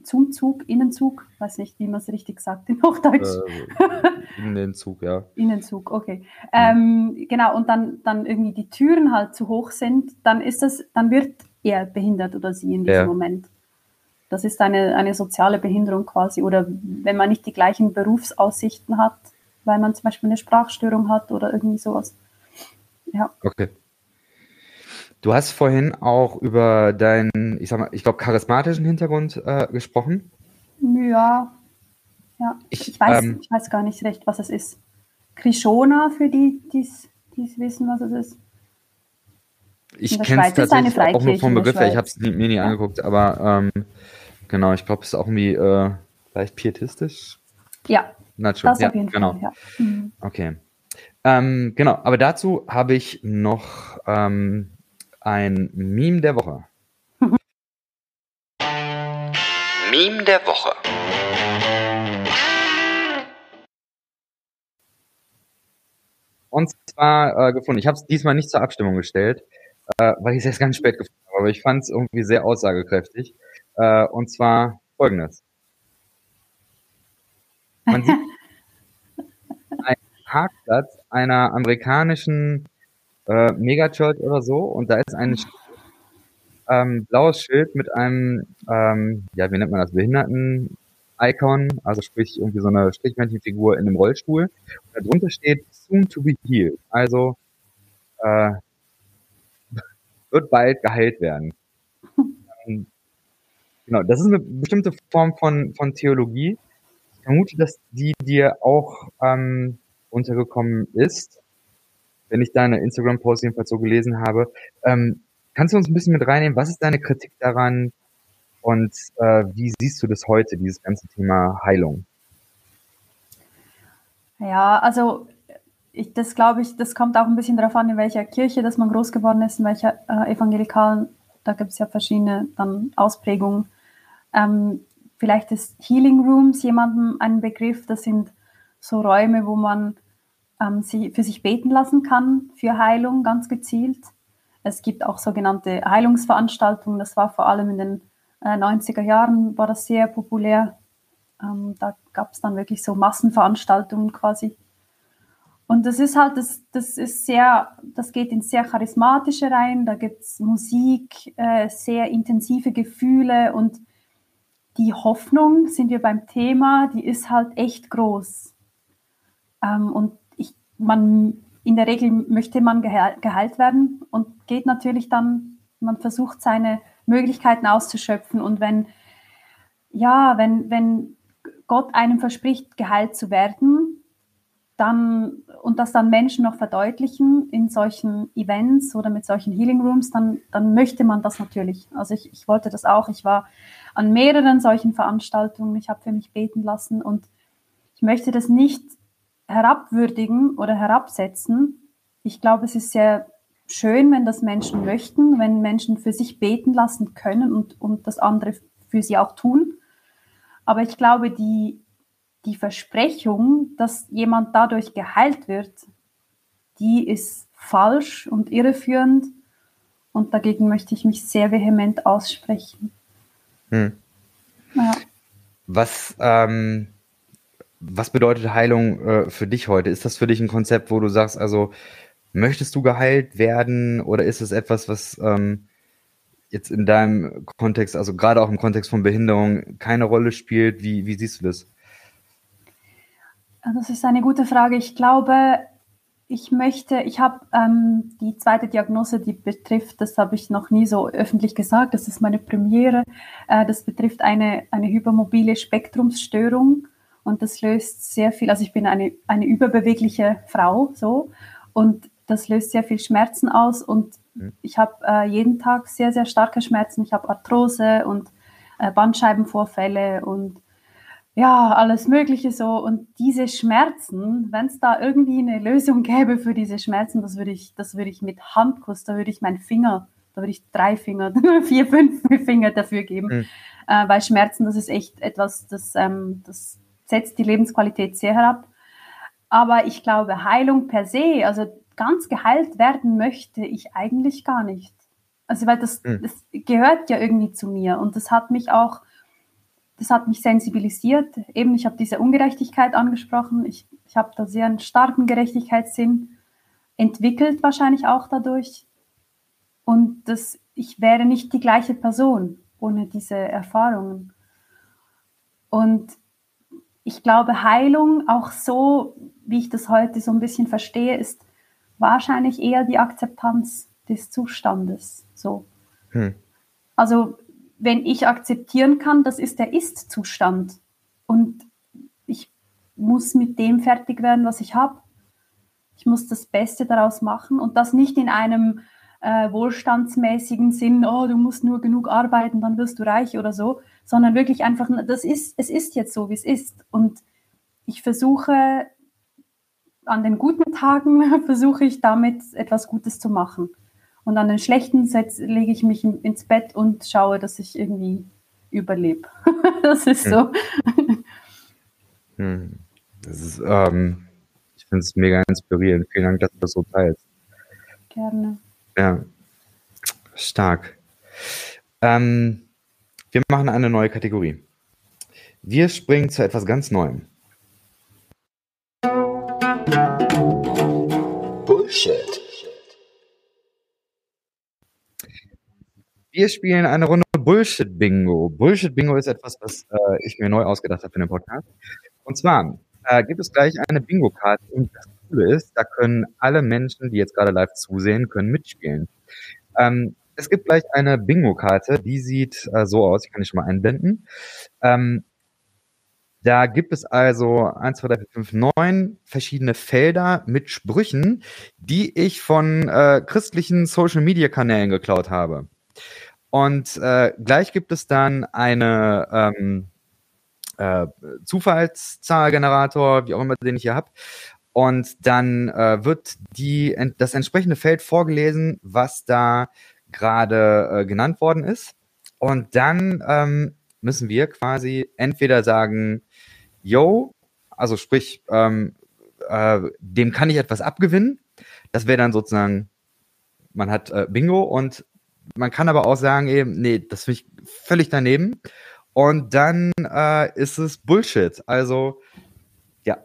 zum Zug, Innenzug, weiß nicht, wie man es richtig sagt in Hochdeutsch. Äh, Innenzug, ja. Innenzug, okay. Ähm, genau, und dann, dann irgendwie die Türen halt zu hoch sind, dann ist das, dann wird er behindert oder sie in diesem ja. Moment. Das ist eine, eine soziale Behinderung quasi. Oder wenn man nicht die gleichen Berufsaussichten hat, weil man zum Beispiel eine Sprachstörung hat oder irgendwie sowas. Ja. Okay. Du hast vorhin auch über deinen, ich sag mal, ich glaube, charismatischen Hintergrund äh, gesprochen. Ja. Ja. Ich, ich weiß, ähm, ich weiß gar nicht recht, was es ist. Krishona, für die, die es wissen, was es ist. Ich kenne es tatsächlich auch nur vom Begriff her. Ich habe es mir nie ja. angeguckt, aber ähm, genau, ich glaube, es ist auch irgendwie äh, leicht pietistisch. Ja, Nacho. das ja, auf jeden genau. Fall. Ja. Mhm. Okay. Ähm, genau, aber dazu habe ich noch ähm, ein Meme der Woche. Meme der Woche. Und zwar äh, gefunden. Ich habe es diesmal nicht zur Abstimmung gestellt, äh, weil ich es erst ganz spät gefunden habe, aber ich fand es irgendwie sehr aussagekräftig. Äh, und zwar folgendes. Man sieht einen Parkplatz einer amerikanischen äh, Megachurch oder so und da ist ein ähm, blaues Schild mit einem, ähm, ja, wie nennt man das, Behinderten-Icon, also sprich irgendwie so eine Strichmännchenfigur in einem Rollstuhl. Und darunter steht soon to be healed, also äh, wird bald geheilt werden. Genau, das ist eine bestimmte Form von, von Theologie. Ich vermute, dass die dir auch ähm, untergekommen ist, wenn ich deine Instagram-Post jedenfalls so gelesen habe. Ähm, kannst du uns ein bisschen mit reinnehmen? Was ist deine Kritik daran und äh, wie siehst du das heute, dieses ganze Thema Heilung? Ja, also ich, das glaube ich, das kommt auch ein bisschen darauf an, in welcher Kirche dass man groß geworden ist, in welcher äh, evangelikalen, da gibt es ja verschiedene dann Ausprägungen. Ähm, vielleicht ist Healing Rooms jemandem ein Begriff, das sind so Räume, wo man ähm, sie, für sich beten lassen kann, für Heilung ganz gezielt. Es gibt auch sogenannte Heilungsveranstaltungen, das war vor allem in den äh, 90er Jahren, war das sehr populär. Ähm, da gab es dann wirklich so Massenveranstaltungen quasi und das ist halt, das, das ist sehr, das geht in sehr charismatische rein, da gibt's Musik, äh, sehr intensive Gefühle und die Hoffnung, sind wir beim Thema, die ist halt echt groß. Ähm, und ich, man, in der Regel möchte man geheilt werden und geht natürlich dann, man versucht seine Möglichkeiten auszuschöpfen und wenn, ja, wenn, wenn Gott einem verspricht, geheilt zu werden, dann und das dann Menschen noch verdeutlichen in solchen Events oder mit solchen Healing Rooms, dann, dann möchte man das natürlich. Also ich, ich wollte das auch. Ich war an mehreren solchen Veranstaltungen. Ich habe für mich beten lassen und ich möchte das nicht herabwürdigen oder herabsetzen. Ich glaube, es ist sehr schön, wenn das Menschen möchten, wenn Menschen für sich beten lassen können und, und das andere für sie auch tun. Aber ich glaube, die, die Versprechung, dass jemand dadurch geheilt wird, die ist falsch und irreführend und dagegen möchte ich mich sehr vehement aussprechen. Hm. Ja. Was, ähm, was bedeutet Heilung äh, für dich heute? Ist das für dich ein Konzept, wo du sagst, also möchtest du geheilt werden oder ist es etwas, was ähm, jetzt in deinem Kontext, also gerade auch im Kontext von Behinderung, keine Rolle spielt? Wie, wie siehst du das? Das ist eine gute Frage. Ich glaube, ich möchte, ich habe ähm, die zweite Diagnose, die betrifft, das habe ich noch nie so öffentlich gesagt, das ist meine Premiere, äh, das betrifft eine, eine hypermobile Spektrumsstörung und das löst sehr viel, also ich bin eine, eine überbewegliche Frau so und das löst sehr viel Schmerzen aus und mhm. ich habe äh, jeden Tag sehr, sehr starke Schmerzen. Ich habe Arthrose und äh, Bandscheibenvorfälle und ja, alles Mögliche so. Und diese Schmerzen, wenn es da irgendwie eine Lösung gäbe für diese Schmerzen, das würde ich, das würde ich mit Handkuss, da würde ich meinen Finger, da würde ich drei Finger, vier, fünf Finger dafür geben. Mhm. Äh, weil Schmerzen, das ist echt etwas, das, ähm, das setzt die Lebensqualität sehr herab. Aber ich glaube, Heilung per se, also ganz geheilt werden möchte ich eigentlich gar nicht. Also, weil das, mhm. das gehört ja irgendwie zu mir und das hat mich auch das hat mich sensibilisiert. Eben, ich habe diese Ungerechtigkeit angesprochen. Ich, ich habe da sehr einen starken Gerechtigkeitssinn entwickelt, wahrscheinlich auch dadurch. Und das, ich wäre nicht die gleiche Person ohne diese Erfahrungen. Und ich glaube, Heilung, auch so, wie ich das heute so ein bisschen verstehe, ist wahrscheinlich eher die Akzeptanz des Zustandes. So. Hm. Also wenn ich akzeptieren kann, das ist der Ist-Zustand und ich muss mit dem fertig werden, was ich habe. Ich muss das Beste daraus machen und das nicht in einem äh, wohlstandsmäßigen Sinn, oh, du musst nur genug arbeiten, dann wirst du reich oder so, sondern wirklich einfach, das ist, es ist jetzt so, wie es ist. Und ich versuche, an den guten Tagen versuche ich damit etwas Gutes zu machen. Und an den schlechten setz, lege ich mich ins Bett und schaue, dass ich irgendwie überlebe. das ist so. Hm. Das ist, ähm, ich finde es mega inspirierend. Vielen Dank, dass du das so teilst. Gerne. Ja, stark. Ähm, wir machen eine neue Kategorie. Wir springen zu etwas ganz Neuem. Bullshit. Wir spielen eine Runde Bullshit-Bingo. Bullshit-Bingo ist etwas, was äh, ich mir neu ausgedacht habe für den Podcast. Und zwar äh, gibt es gleich eine Bingo-Karte. Und das Coole ist, da können alle Menschen, die jetzt gerade live zusehen, können mitspielen. Ähm, es gibt gleich eine Bingo-Karte, die sieht äh, so aus, ich kann ich schon mal einblenden. Ähm, da gibt es also 1, 2, 3, 4, 5, 9 verschiedene Felder mit Sprüchen, die ich von äh, christlichen Social-Media-Kanälen geklaut habe. Und äh, gleich gibt es dann eine ähm, äh, Zufallszahlgenerator, wie auch immer den ich hier habe. Und dann äh, wird die, das entsprechende Feld vorgelesen, was da gerade äh, genannt worden ist. Und dann ähm, müssen wir quasi entweder sagen, yo, also sprich, ähm, äh, dem kann ich etwas abgewinnen. Das wäre dann sozusagen, man hat äh, Bingo und man kann aber auch sagen, eben, nee, das finde ich völlig daneben. Und dann äh, ist es Bullshit. Also, ja.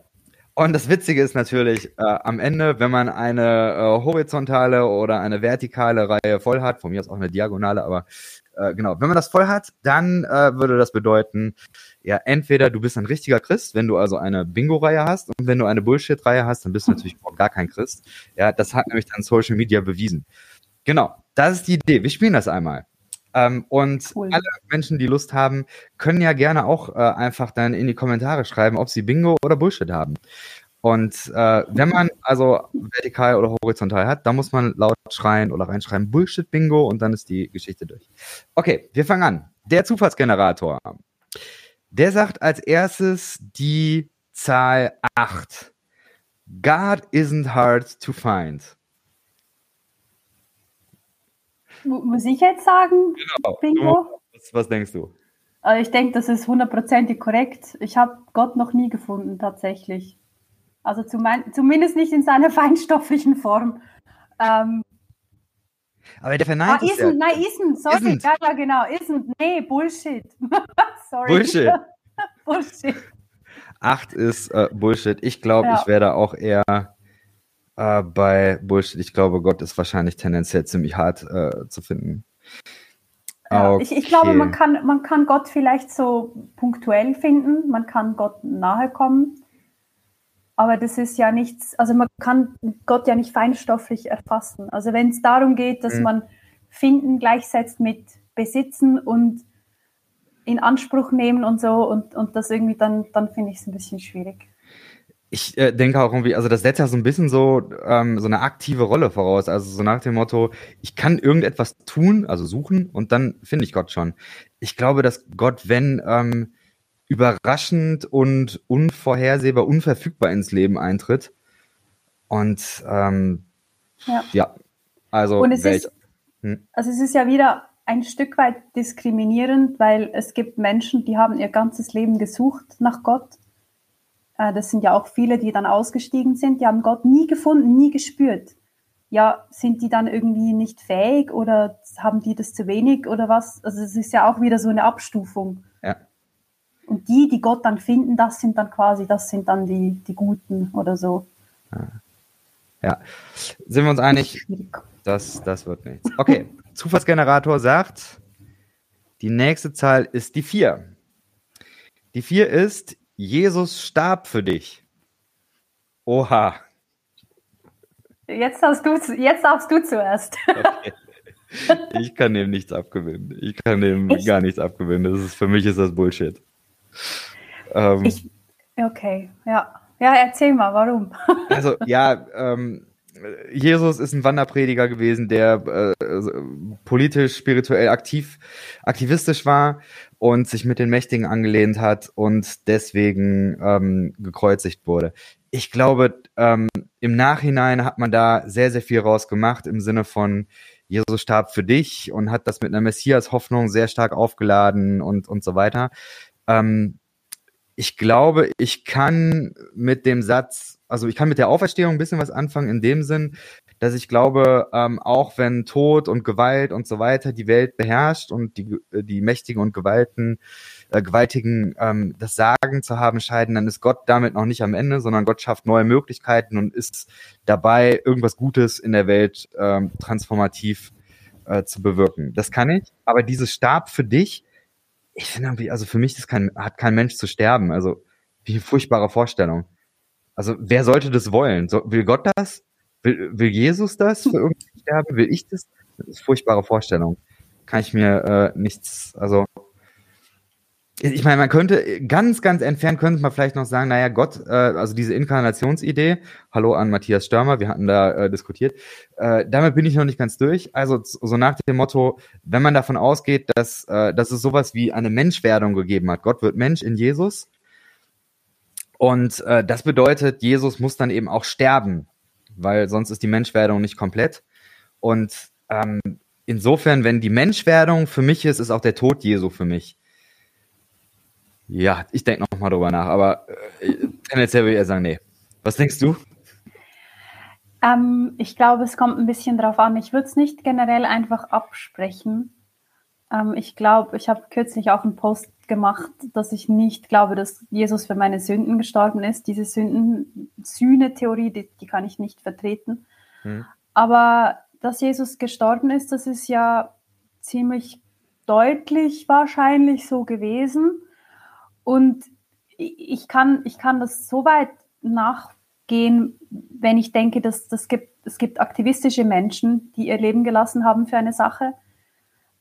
Und das Witzige ist natürlich, äh, am Ende, wenn man eine äh, horizontale oder eine vertikale Reihe voll hat, von mir aus auch eine diagonale, aber äh, genau, wenn man das voll hat, dann äh, würde das bedeuten, ja, entweder du bist ein richtiger Christ, wenn du also eine Bingo-Reihe hast, und wenn du eine Bullshit-Reihe hast, dann bist du natürlich auch gar kein Christ. Ja, das hat nämlich dann Social Media bewiesen. Genau, das ist die Idee. Wir spielen das einmal. Ähm, und cool. alle Menschen, die Lust haben, können ja gerne auch äh, einfach dann in die Kommentare schreiben, ob sie Bingo oder Bullshit haben. Und äh, wenn man also vertikal oder horizontal hat, dann muss man laut schreien oder reinschreiben Bullshit Bingo und dann ist die Geschichte durch. Okay, wir fangen an. Der Zufallsgenerator. Der sagt als erstes die Zahl 8. God isn't hard to find. Muss ich jetzt sagen? Genau. Bingo? Was, was denkst du? Also ich denke, das ist hundertprozentig korrekt. Ich habe Gott noch nie gefunden, tatsächlich. Also zumindest nicht in seiner feinstofflichen Form. Ähm, aber der verneint ah, isn't, ja. Nein, isn't, sorry. Isn't. Ja, ja, genau. Isn't, nee, Bullshit. sorry. Bullshit. Bullshit. Acht ist äh, Bullshit. Ich glaube, ja. ich werde auch eher äh, bei Bullshit. Ich glaube, Gott ist wahrscheinlich tendenziell ziemlich hart äh, zu finden. Okay. ich, ich, glaube, man kann, man kann Gott vielleicht so punktuell finden, man kann Gott nahe kommen, aber das ist ja nichts, also man kann Gott ja nicht feinstofflich erfassen. Also wenn es darum geht, dass mhm. man Finden gleichsetzt mit Besitzen und in Anspruch nehmen und so und, und das irgendwie, dann, dann finde ich es ein bisschen schwierig ich äh, denke auch irgendwie, also das setzt ja so ein bisschen so, ähm, so eine aktive Rolle voraus. Also so nach dem Motto, ich kann irgendetwas tun, also suchen, und dann finde ich Gott schon. Ich glaube, dass Gott, wenn ähm, überraschend und unvorhersehbar, unverfügbar ins Leben eintritt. Und ähm, ja. ja. also und es ist, hm? also es ist ja wieder ein Stück weit diskriminierend, weil es gibt Menschen, die haben ihr ganzes Leben gesucht nach Gott äh, das sind ja auch viele, die dann ausgestiegen sind, die haben Gott nie gefunden, nie gespürt. Ja, sind die dann irgendwie nicht fähig oder haben die das zu wenig oder was? Also es ist ja auch wieder so eine Abstufung. Ja. Und die, die Gott dann finden, das sind dann quasi, das sind dann die, die Guten oder so. Ja. ja. Sind wir uns einig? Das, das wird nichts. Okay. Zufallsgenerator sagt, die nächste Zahl ist die 4. Die 4 ist, Jesus starb für dich. Oha. Jetzt, hast du, jetzt darfst du zuerst. Okay. Ich kann dem nichts abgewinnen. Ich kann dem ich? gar nichts abgewinnen. Das ist, für mich ist das Bullshit. Ähm, ich, okay, ja. Ja, erzähl mal, warum? Also, ja, ähm, Jesus ist ein Wanderprediger gewesen, der äh, politisch, spirituell aktiv, aktivistisch war und sich mit den Mächtigen angelehnt hat und deswegen ähm, gekreuzigt wurde. Ich glaube, ähm, im Nachhinein hat man da sehr, sehr viel rausgemacht im Sinne von, Jesus starb für dich und hat das mit einer Messias-Hoffnung sehr stark aufgeladen und, und so weiter. Ähm, ich glaube, ich kann mit dem Satz, also ich kann mit der Auferstehung ein bisschen was anfangen in dem Sinn, dass ich glaube, ähm, auch wenn Tod und Gewalt und so weiter die Welt beherrscht und die, die Mächtigen und Gewalten, äh, Gewaltigen ähm, das Sagen zu haben scheiden, dann ist Gott damit noch nicht am Ende, sondern Gott schafft neue Möglichkeiten und ist dabei, irgendwas Gutes in der Welt ähm, transformativ äh, zu bewirken. Das kann ich, aber dieses Stab für dich, ich finde irgendwie, also für mich das kann, hat kein Mensch zu sterben. Also wie eine furchtbare Vorstellung. Also wer sollte das wollen? So, will Gott das? Will, will Jesus das für irgendwie sterben? Will ich das? Das ist eine furchtbare Vorstellung. Kann ich mir äh, nichts, also ich meine, man könnte ganz, ganz entfernt könnte man vielleicht noch sagen, naja, Gott, äh, also diese Inkarnationsidee, hallo an Matthias Störmer, wir hatten da äh, diskutiert, äh, damit bin ich noch nicht ganz durch. Also so nach dem Motto, wenn man davon ausgeht, dass, äh, dass es sowas wie eine Menschwerdung gegeben hat, Gott wird Mensch in Jesus. Und äh, das bedeutet, Jesus muss dann eben auch sterben, weil sonst ist die Menschwerdung nicht komplett. Und ähm, insofern, wenn die Menschwerdung für mich ist, ist auch der Tod Jesu für mich. Ja, ich denke noch mal drüber nach, aber äh, tendenziell würde ich eher sagen, nee. Was denkst du? Ähm, ich glaube, es kommt ein bisschen drauf an. Ich würde es nicht generell einfach absprechen. Ähm, ich glaube, ich habe kürzlich auch einen Post gemacht, dass ich nicht glaube, dass Jesus für meine Sünden gestorben ist. Diese Sünden-Sühne-Theorie, die, die, kann ich nicht vertreten. Hm. Aber dass Jesus gestorben ist, das ist ja ziemlich deutlich wahrscheinlich so gewesen. Und ich kann, ich kann das so weit nachgehen, wenn ich denke, dass das gibt, es gibt aktivistische Menschen, die ihr Leben gelassen haben für eine Sache,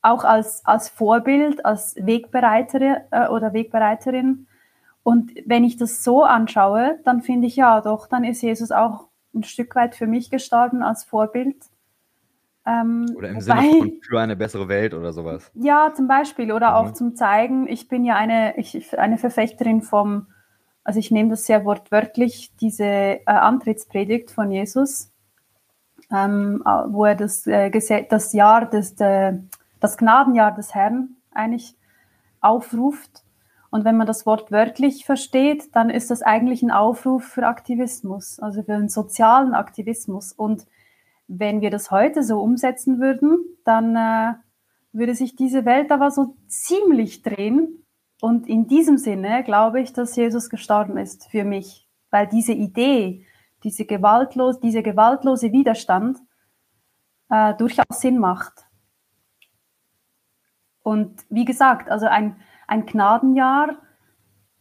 auch als, als Vorbild, als Wegbereiterin äh, oder Wegbereiterin. Und wenn ich das so anschaue, dann finde ich ja doch, dann ist Jesus auch ein Stück weit für mich gestorben als Vorbild. Ähm, oder im Sinne von für eine bessere Welt oder sowas. Ja, zum Beispiel. Oder mhm. auch zum Zeigen, ich bin ja eine, ich, eine Verfechterin vom, also ich nehme das sehr wortwörtlich, diese äh, Antrittspredigt von Jesus, ähm, wo er das, äh, das Jahr des, äh, das Gnadenjahr des Herrn eigentlich aufruft. Und wenn man das Wort wörtlich versteht, dann ist das eigentlich ein Aufruf für Aktivismus, also für einen sozialen Aktivismus. Und wenn wir das heute so umsetzen würden, dann äh, würde sich diese Welt aber so ziemlich drehen. Und in diesem Sinne glaube ich, dass Jesus gestorben ist für mich, weil diese Idee, diese gewaltlos, diese gewaltlose Widerstand äh, durchaus Sinn macht. Und wie gesagt, also ein, ein Gnadenjahr,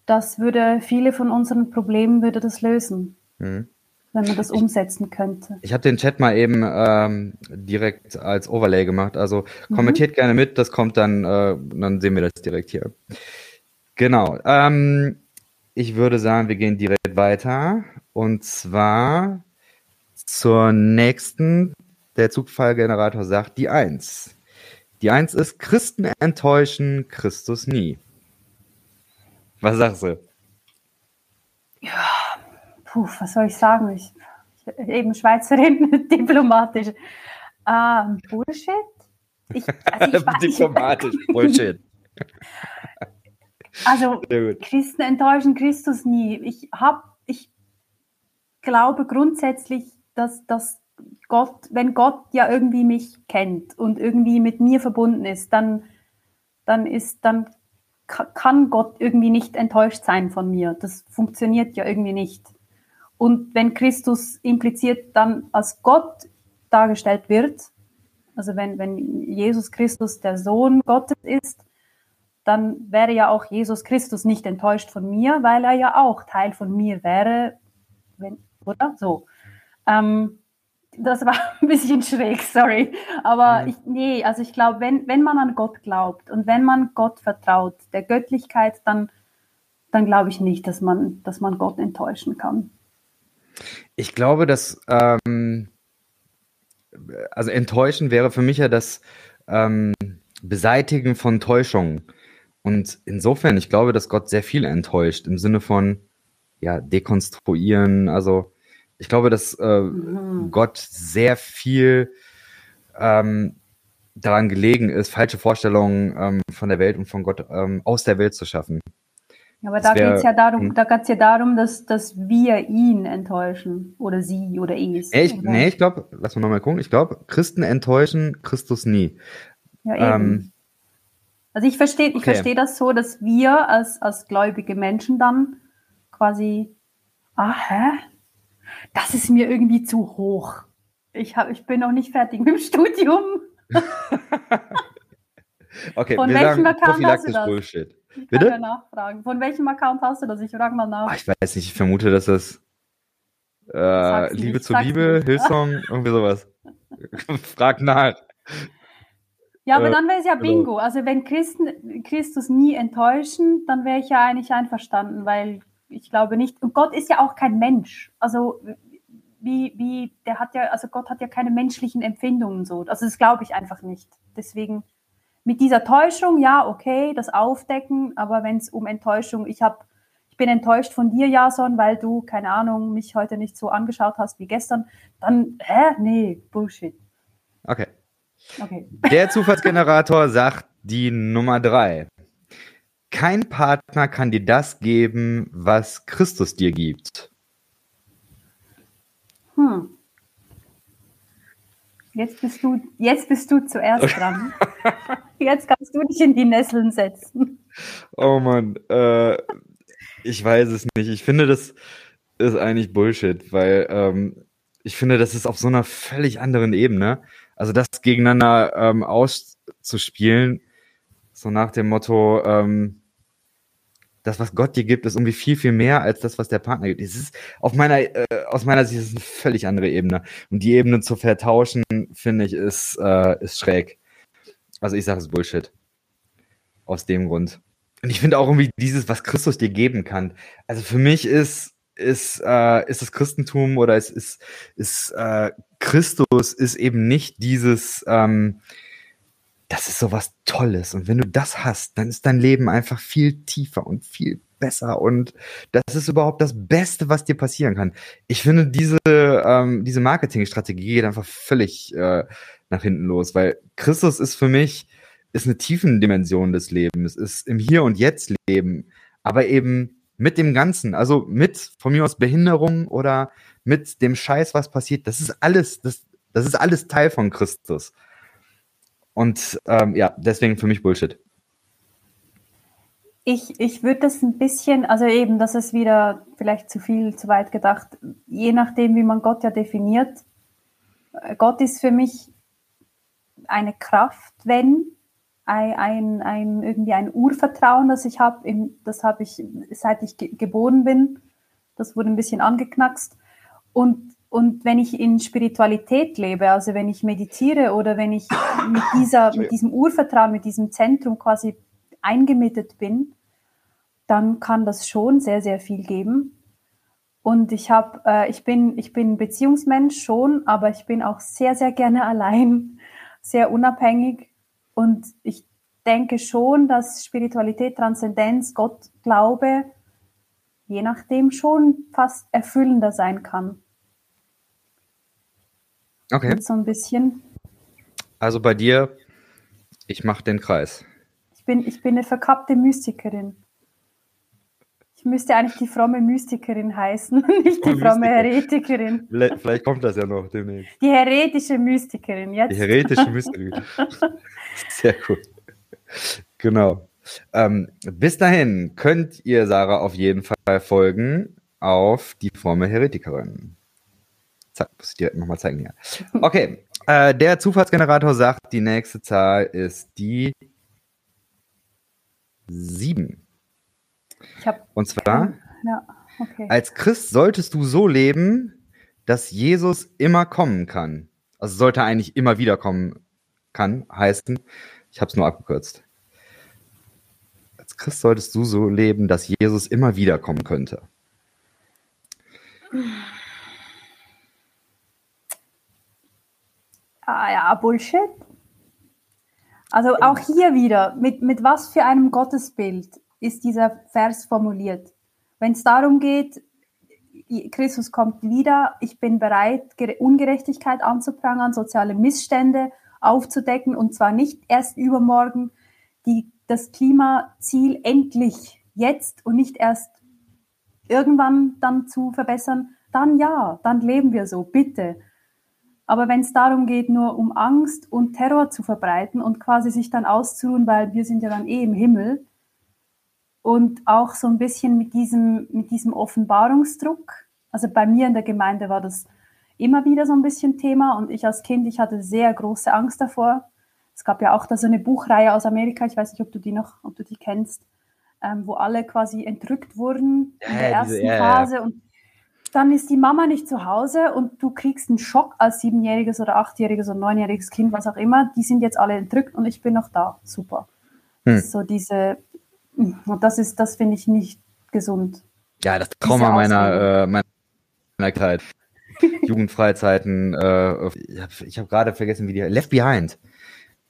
das würde viele von unseren Problemen würde das lösen. Mhm wenn man das umsetzen könnte. Ich habe den Chat mal eben ähm, direkt als Overlay gemacht. Also mhm. kommentiert gerne mit, das kommt dann, äh, dann sehen wir das direkt hier. Genau. Ähm, ich würde sagen, wir gehen direkt weiter. Und zwar zur nächsten. Der Zugfallgenerator sagt die Eins. Die Eins ist Christen enttäuschen, Christus nie. Was sagst du? Ja, puh, was soll ich sagen? Ich, ich eben Schweizerin, diplomatisch. Ähm, Bullshit? Ich, also ich diplomatisch, Bullshit. Also Christen enttäuschen Christus nie. Ich habe, ich glaube grundsätzlich, dass, dass Gott, wenn Gott ja irgendwie mich kennt und irgendwie mit mir verbunden ist, dann, dann ist, dann kann Gott irgendwie nicht enttäuscht sein von mir. Das funktioniert ja irgendwie nicht. Und wenn Christus impliziert dann als Gott dargestellt wird, also wenn, wenn Jesus Christus der Sohn Gottes ist, dann wäre ja auch Jesus Christus nicht enttäuscht von mir, weil er ja auch Teil von mir wäre, wenn, oder? So. Ähm, das war ein bisschen schräg, sorry. Aber ich, nee, also ich glaube, wenn, wenn man an Gott glaubt und wenn man Gott vertraut, der Göttlichkeit, dann dann glaube ich nicht, dass man, dass man Gott enttäuschen kann. Ich glaube, dass ähm, also enttäuschen wäre für mich ja das ähm, Beseitigen von Täuschungen. Und insofern, ich glaube, dass Gott sehr viel enttäuscht im Sinne von ja dekonstruieren. Also ich glaube, dass äh, mhm. Gott sehr viel ähm, daran gelegen ist, falsche Vorstellungen ähm, von der Welt und von Gott ähm, aus der Welt zu schaffen. Aber das da geht es ja darum, hm. da geht's ja darum, dass, dass wir ihn enttäuschen oder sie oder es. Ich, nee, ich glaube, lass mal nochmal gucken. Ich glaube, Christen enttäuschen Christus nie. Ja, eben. Ähm, also ich verstehe ich okay. verstehe das so, dass wir als, als gläubige Menschen dann quasi, ah, hä? Das ist mir irgendwie zu hoch. Ich, hab, ich bin noch nicht fertig mit dem Studium. okay, Von wir welchem sagen Account hast du das? Bullshit. Ich Bitte? Ja nachfragen. Von welchem Account hast du das? Ich frage mal nach. Oh, ich weiß nicht, ich vermute, dass das äh, Liebe zur Liebe, Hillsong, irgendwie sowas. frag nach. Ja, aber äh, dann wäre es ja genau. Bingo. Also wenn Christen, Christus nie enttäuschen, dann wäre ich ja eigentlich einverstanden, weil ich glaube nicht, und Gott ist ja auch kein Mensch. Also wie, wie, der hat ja, also Gott hat ja keine menschlichen Empfindungen so. Also das glaube ich einfach nicht. Deswegen mit dieser Täuschung, ja, okay, das Aufdecken, aber wenn es um Enttäuschung, ich habe, ich bin enttäuscht von dir, Jason, weil du, keine Ahnung, mich heute nicht so angeschaut hast wie gestern, dann, hä? Nee, Bullshit. Okay. okay. Der Zufallsgenerator sagt die Nummer drei. Kein Partner kann dir das geben, was Christus dir gibt. Hm. Jetzt bist du, jetzt bist du zuerst dran. jetzt kannst du dich in die Nesseln setzen. Oh Mann, äh, ich weiß es nicht. Ich finde, das ist eigentlich Bullshit, weil ähm, ich finde, das ist auf so einer völlig anderen Ebene. Also das gegeneinander ähm, auszuspielen, so nach dem Motto, ähm, das, was Gott dir gibt, ist irgendwie viel, viel mehr als das, was der Partner gibt. Es ist auf meiner, äh, aus meiner Sicht ist es eine völlig andere Ebene. Und die Ebene zu vertauschen, finde ich, ist, äh, ist schräg. Also ich sage es Bullshit. Aus dem Grund. Und ich finde auch irgendwie dieses, was Christus dir geben kann. Also für mich ist, ist, äh, ist das Christentum oder es ist, ist äh, Christus ist eben nicht dieses, ähm, das ist so was Tolles. Und wenn du das hast, dann ist dein Leben einfach viel tiefer und viel besser. Und das ist überhaupt das Beste, was dir passieren kann. Ich finde, diese, ähm, diese Marketingstrategie geht einfach völlig äh, nach hinten los, weil Christus ist für mich, ist eine tiefen Dimension des Lebens, ist im Hier und Jetzt Leben, aber eben mit dem Ganzen, also mit von mir aus Behinderung oder mit dem Scheiß, was passiert, das ist alles, das, das ist alles Teil von Christus. Und ähm, ja, deswegen für mich Bullshit. Ich, ich würde das ein bisschen, also eben, das ist wieder vielleicht zu viel, zu weit gedacht, je nachdem, wie man Gott ja definiert. Äh, Gott ist für mich eine Kraft, wenn ein, ein, irgendwie ein Urvertrauen, das ich habe, das habe ich seit ich ge geboren bin. Das wurde ein bisschen angeknackst. Und und wenn ich in Spiritualität lebe, also wenn ich meditiere oder wenn ich mit, dieser, mit diesem Urvertrauen, mit diesem Zentrum quasi eingemietet bin, dann kann das schon sehr, sehr viel geben. Und ich habe, äh, ich bin, ich bin Beziehungsmensch schon, aber ich bin auch sehr, sehr gerne allein, sehr unabhängig. Und ich denke schon, dass Spiritualität, Transzendenz, Gott, Glaube, je nachdem schon fast erfüllender sein kann. Okay. So ein bisschen. Also bei dir, ich mache den Kreis. Ich bin, ich bin eine verkappte Mystikerin. Ich müsste eigentlich die fromme Mystikerin heißen, nicht die fromme Heretikerin. Vielleicht kommt das ja noch demnächst. Die heretische Mystikerin, jetzt. Die heretische Mystikerin. Sehr cool. Genau. Ähm, bis dahin könnt ihr Sarah auf jeden Fall folgen auf die fromme Heretikerin. Zack, muss ich dir nochmal zeigen hier. Okay, äh, der Zufallsgenerator sagt, die nächste Zahl ist die 7. Ich hab, Und zwar, ja, okay. als Christ solltest du so leben, dass Jesus immer kommen kann. Also sollte eigentlich immer wieder kommen kann, heißen. Ich habe es nur abgekürzt. Als Christ solltest du so leben, dass Jesus immer wiederkommen könnte? Ah ja, Bullshit. Also auch hier wieder, mit, mit was für einem Gottesbild ist dieser Vers formuliert? Wenn es darum geht, Christus kommt wieder, ich bin bereit, Ungerechtigkeit anzuprangern, soziale Missstände aufzudecken und zwar nicht erst übermorgen, die, das Klimaziel endlich jetzt und nicht erst irgendwann dann zu verbessern, dann ja, dann leben wir so, bitte. Aber wenn es darum geht, nur um Angst und Terror zu verbreiten und quasi sich dann auszuruhen, weil wir sind ja dann eh im Himmel und auch so ein bisschen mit diesem, mit diesem Offenbarungsdruck. Also bei mir in der Gemeinde war das immer wieder so ein bisschen Thema und ich als Kind, ich hatte sehr große Angst davor. Es gab ja auch da so eine Buchreihe aus Amerika, ich weiß nicht, ob du die noch, ob du die kennst, ähm, wo alle quasi entrückt wurden in der ersten diese, ja, Phase ja. und dann ist die Mama nicht zu Hause und du kriegst einen Schock als siebenjähriges oder achtjähriges oder neunjähriges Kind, was auch immer. Die sind jetzt alle entrückt und ich bin noch da. Super. Hm. So diese, und das ist, das finde ich nicht gesund. Ja, das Trauma meiner, äh, meiner Zeit. Jugendfreizeiten, äh, ich habe gerade vergessen, wie die, Left Behind.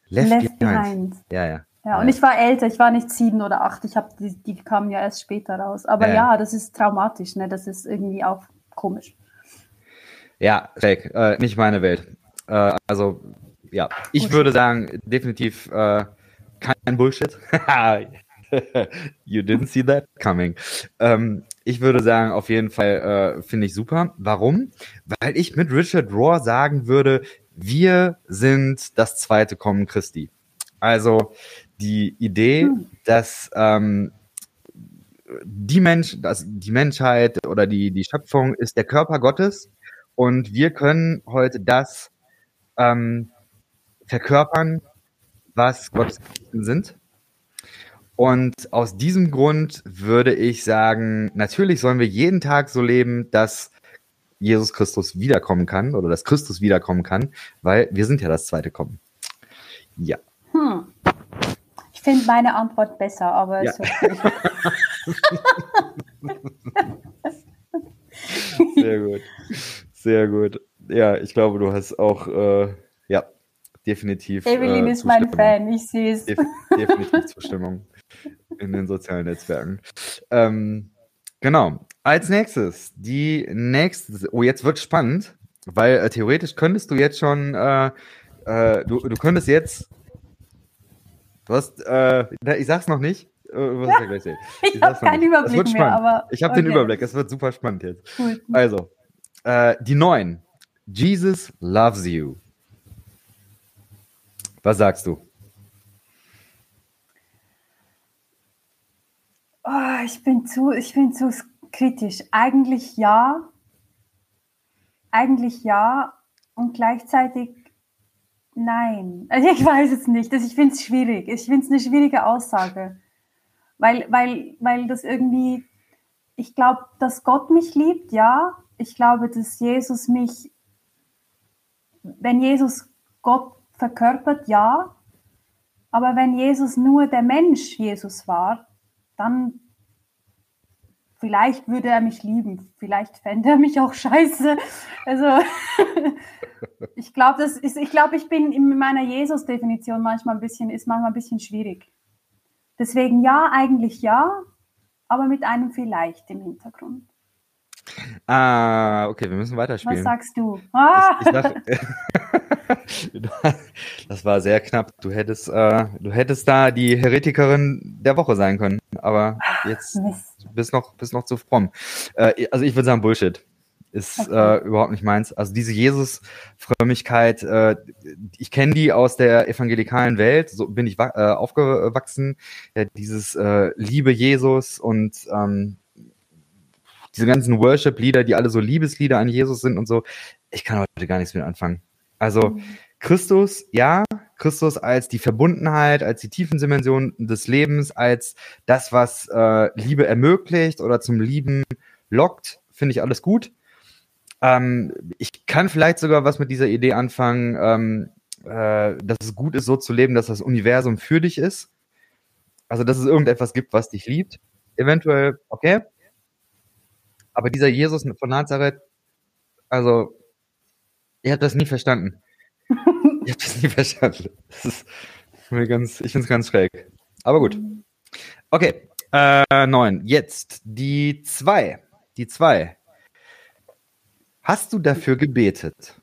Left, Left Behind. Behind. Ja, ja. Ja, und ich war älter, ich war nicht sieben oder acht, ich habe die, die kamen ja erst später raus. Aber ja, ja das ist traumatisch, ne? Das ist irgendwie auch komisch. Ja, fake, äh, nicht meine Welt. Äh, also, ja, ich Gut. würde sagen, definitiv äh, kein Bullshit. you didn't see that coming. Ähm, ich würde sagen, auf jeden Fall äh, finde ich super. Warum? Weil ich mit Richard Rohr sagen würde, wir sind das zweite Kommen Christi. Also die Idee, hm. dass ähm, die Mensch, dass die Menschheit oder die, die Schöpfung ist der Körper Gottes und wir können heute das ähm, verkörpern, was Gottes sind. Und aus diesem Grund würde ich sagen, natürlich sollen wir jeden Tag so leben, dass Jesus Christus wiederkommen kann oder dass Christus wiederkommen kann, weil wir sind ja das zweite Kommen. Ja. Hm finde meine Antwort besser, aber ja. okay. Sehr gut. Sehr gut. Ja, ich glaube, du hast auch, äh, ja, definitiv. Evelyn äh, ist mein Fan, ich sehe es. Def definitiv Zustimmung in den sozialen Netzwerken. Ähm, genau. Als nächstes, die nächste, oh, jetzt wird spannend, weil äh, theoretisch könntest du jetzt schon, äh, äh du, du könntest jetzt Du hast, äh, ich sag's noch nicht. Äh, ja, ich, ich habe keinen Überblick mehr, aber. Ich habe okay. den Überblick, es wird super spannend jetzt. Cool. Also, äh, die neun. Jesus loves you. Was sagst du? Oh, ich bin zu, ich bin zu kritisch. Eigentlich ja. Eigentlich ja. Und gleichzeitig Nein, also ich weiß es nicht. Ich finde es schwierig. Ich finde es eine schwierige Aussage. Weil, weil, weil das irgendwie, ich glaube, dass Gott mich liebt, ja. Ich glaube, dass Jesus mich, wenn Jesus Gott verkörpert, ja. Aber wenn Jesus nur der Mensch Jesus war, dann vielleicht würde er mich lieben, vielleicht fände er mich auch scheiße. Also ich glaube, das ist, ich glaube, ich bin in meiner Jesus-Definition manchmal ein bisschen, ist manchmal ein bisschen schwierig. Deswegen ja, eigentlich ja, aber mit einem vielleicht im Hintergrund. Ah, okay, wir müssen weiterspielen. Was sagst du? Ah. Ich, ich sag, das war sehr knapp. Du hättest, äh, du hättest da die Heretikerin der Woche sein können, aber jetzt bist noch, bist noch zu fromm. Äh, also ich würde sagen Bullshit. Ist okay. äh, überhaupt nicht meins. Also diese Jesus-Frömmigkeit, äh, ich kenne die aus der evangelikalen Welt, so bin ich äh, aufgewachsen. Ja, dieses äh, Liebe Jesus und ähm, diese ganzen Worship-Lieder, die alle so Liebeslieder an Jesus sind und so, ich kann heute gar nichts mit anfangen. Also mhm. Christus, ja, Christus als die Verbundenheit, als die tiefen Dimensionen des Lebens, als das, was äh, Liebe ermöglicht oder zum Lieben lockt, finde ich alles gut. Ähm, ich kann vielleicht sogar was mit dieser Idee anfangen, ähm, äh, dass es gut ist, so zu leben, dass das Universum für dich ist. Also, dass es irgendetwas gibt, was dich liebt, eventuell, okay. Aber dieser Jesus von Nazareth, also, ihr habt das nie verstanden. ich habe das nie verstanden. Das ist mir ganz, ich finde es ganz schräg. Aber gut. Okay, äh, neun. Jetzt die zwei. Die zwei. Hast du dafür gebetet?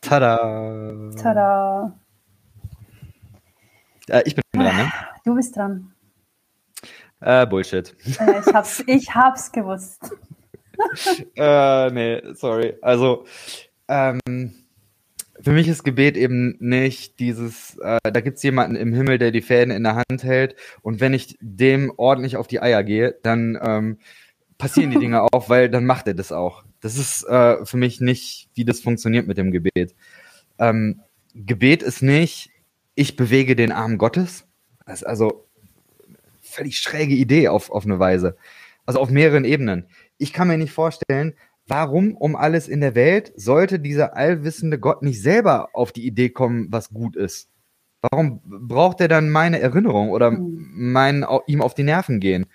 Tada! Tada! Äh, ich bin dran, ne? Du bist dran. Äh, Bullshit. Ich, hab's, ich hab's gewusst. äh, nee, sorry. Also, ähm, für mich ist Gebet eben nicht dieses, äh, da gibt's jemanden im Himmel, der die Fäden in der Hand hält und wenn ich dem ordentlich auf die Eier gehe, dann ähm, passieren die Dinge auch, weil dann macht er das auch. Das ist äh, für mich nicht, wie das funktioniert mit dem Gebet. Ähm, Gebet ist nicht, ich bewege den Arm Gottes. Das ist also völlig schräge Idee auf, auf eine Weise. Also auf mehreren Ebenen. Ich kann mir nicht vorstellen, warum um alles in der Welt sollte dieser allwissende Gott nicht selber auf die Idee kommen, was gut ist? Warum braucht er dann meine Erinnerung oder hm. mein ihm auf die Nerven gehen?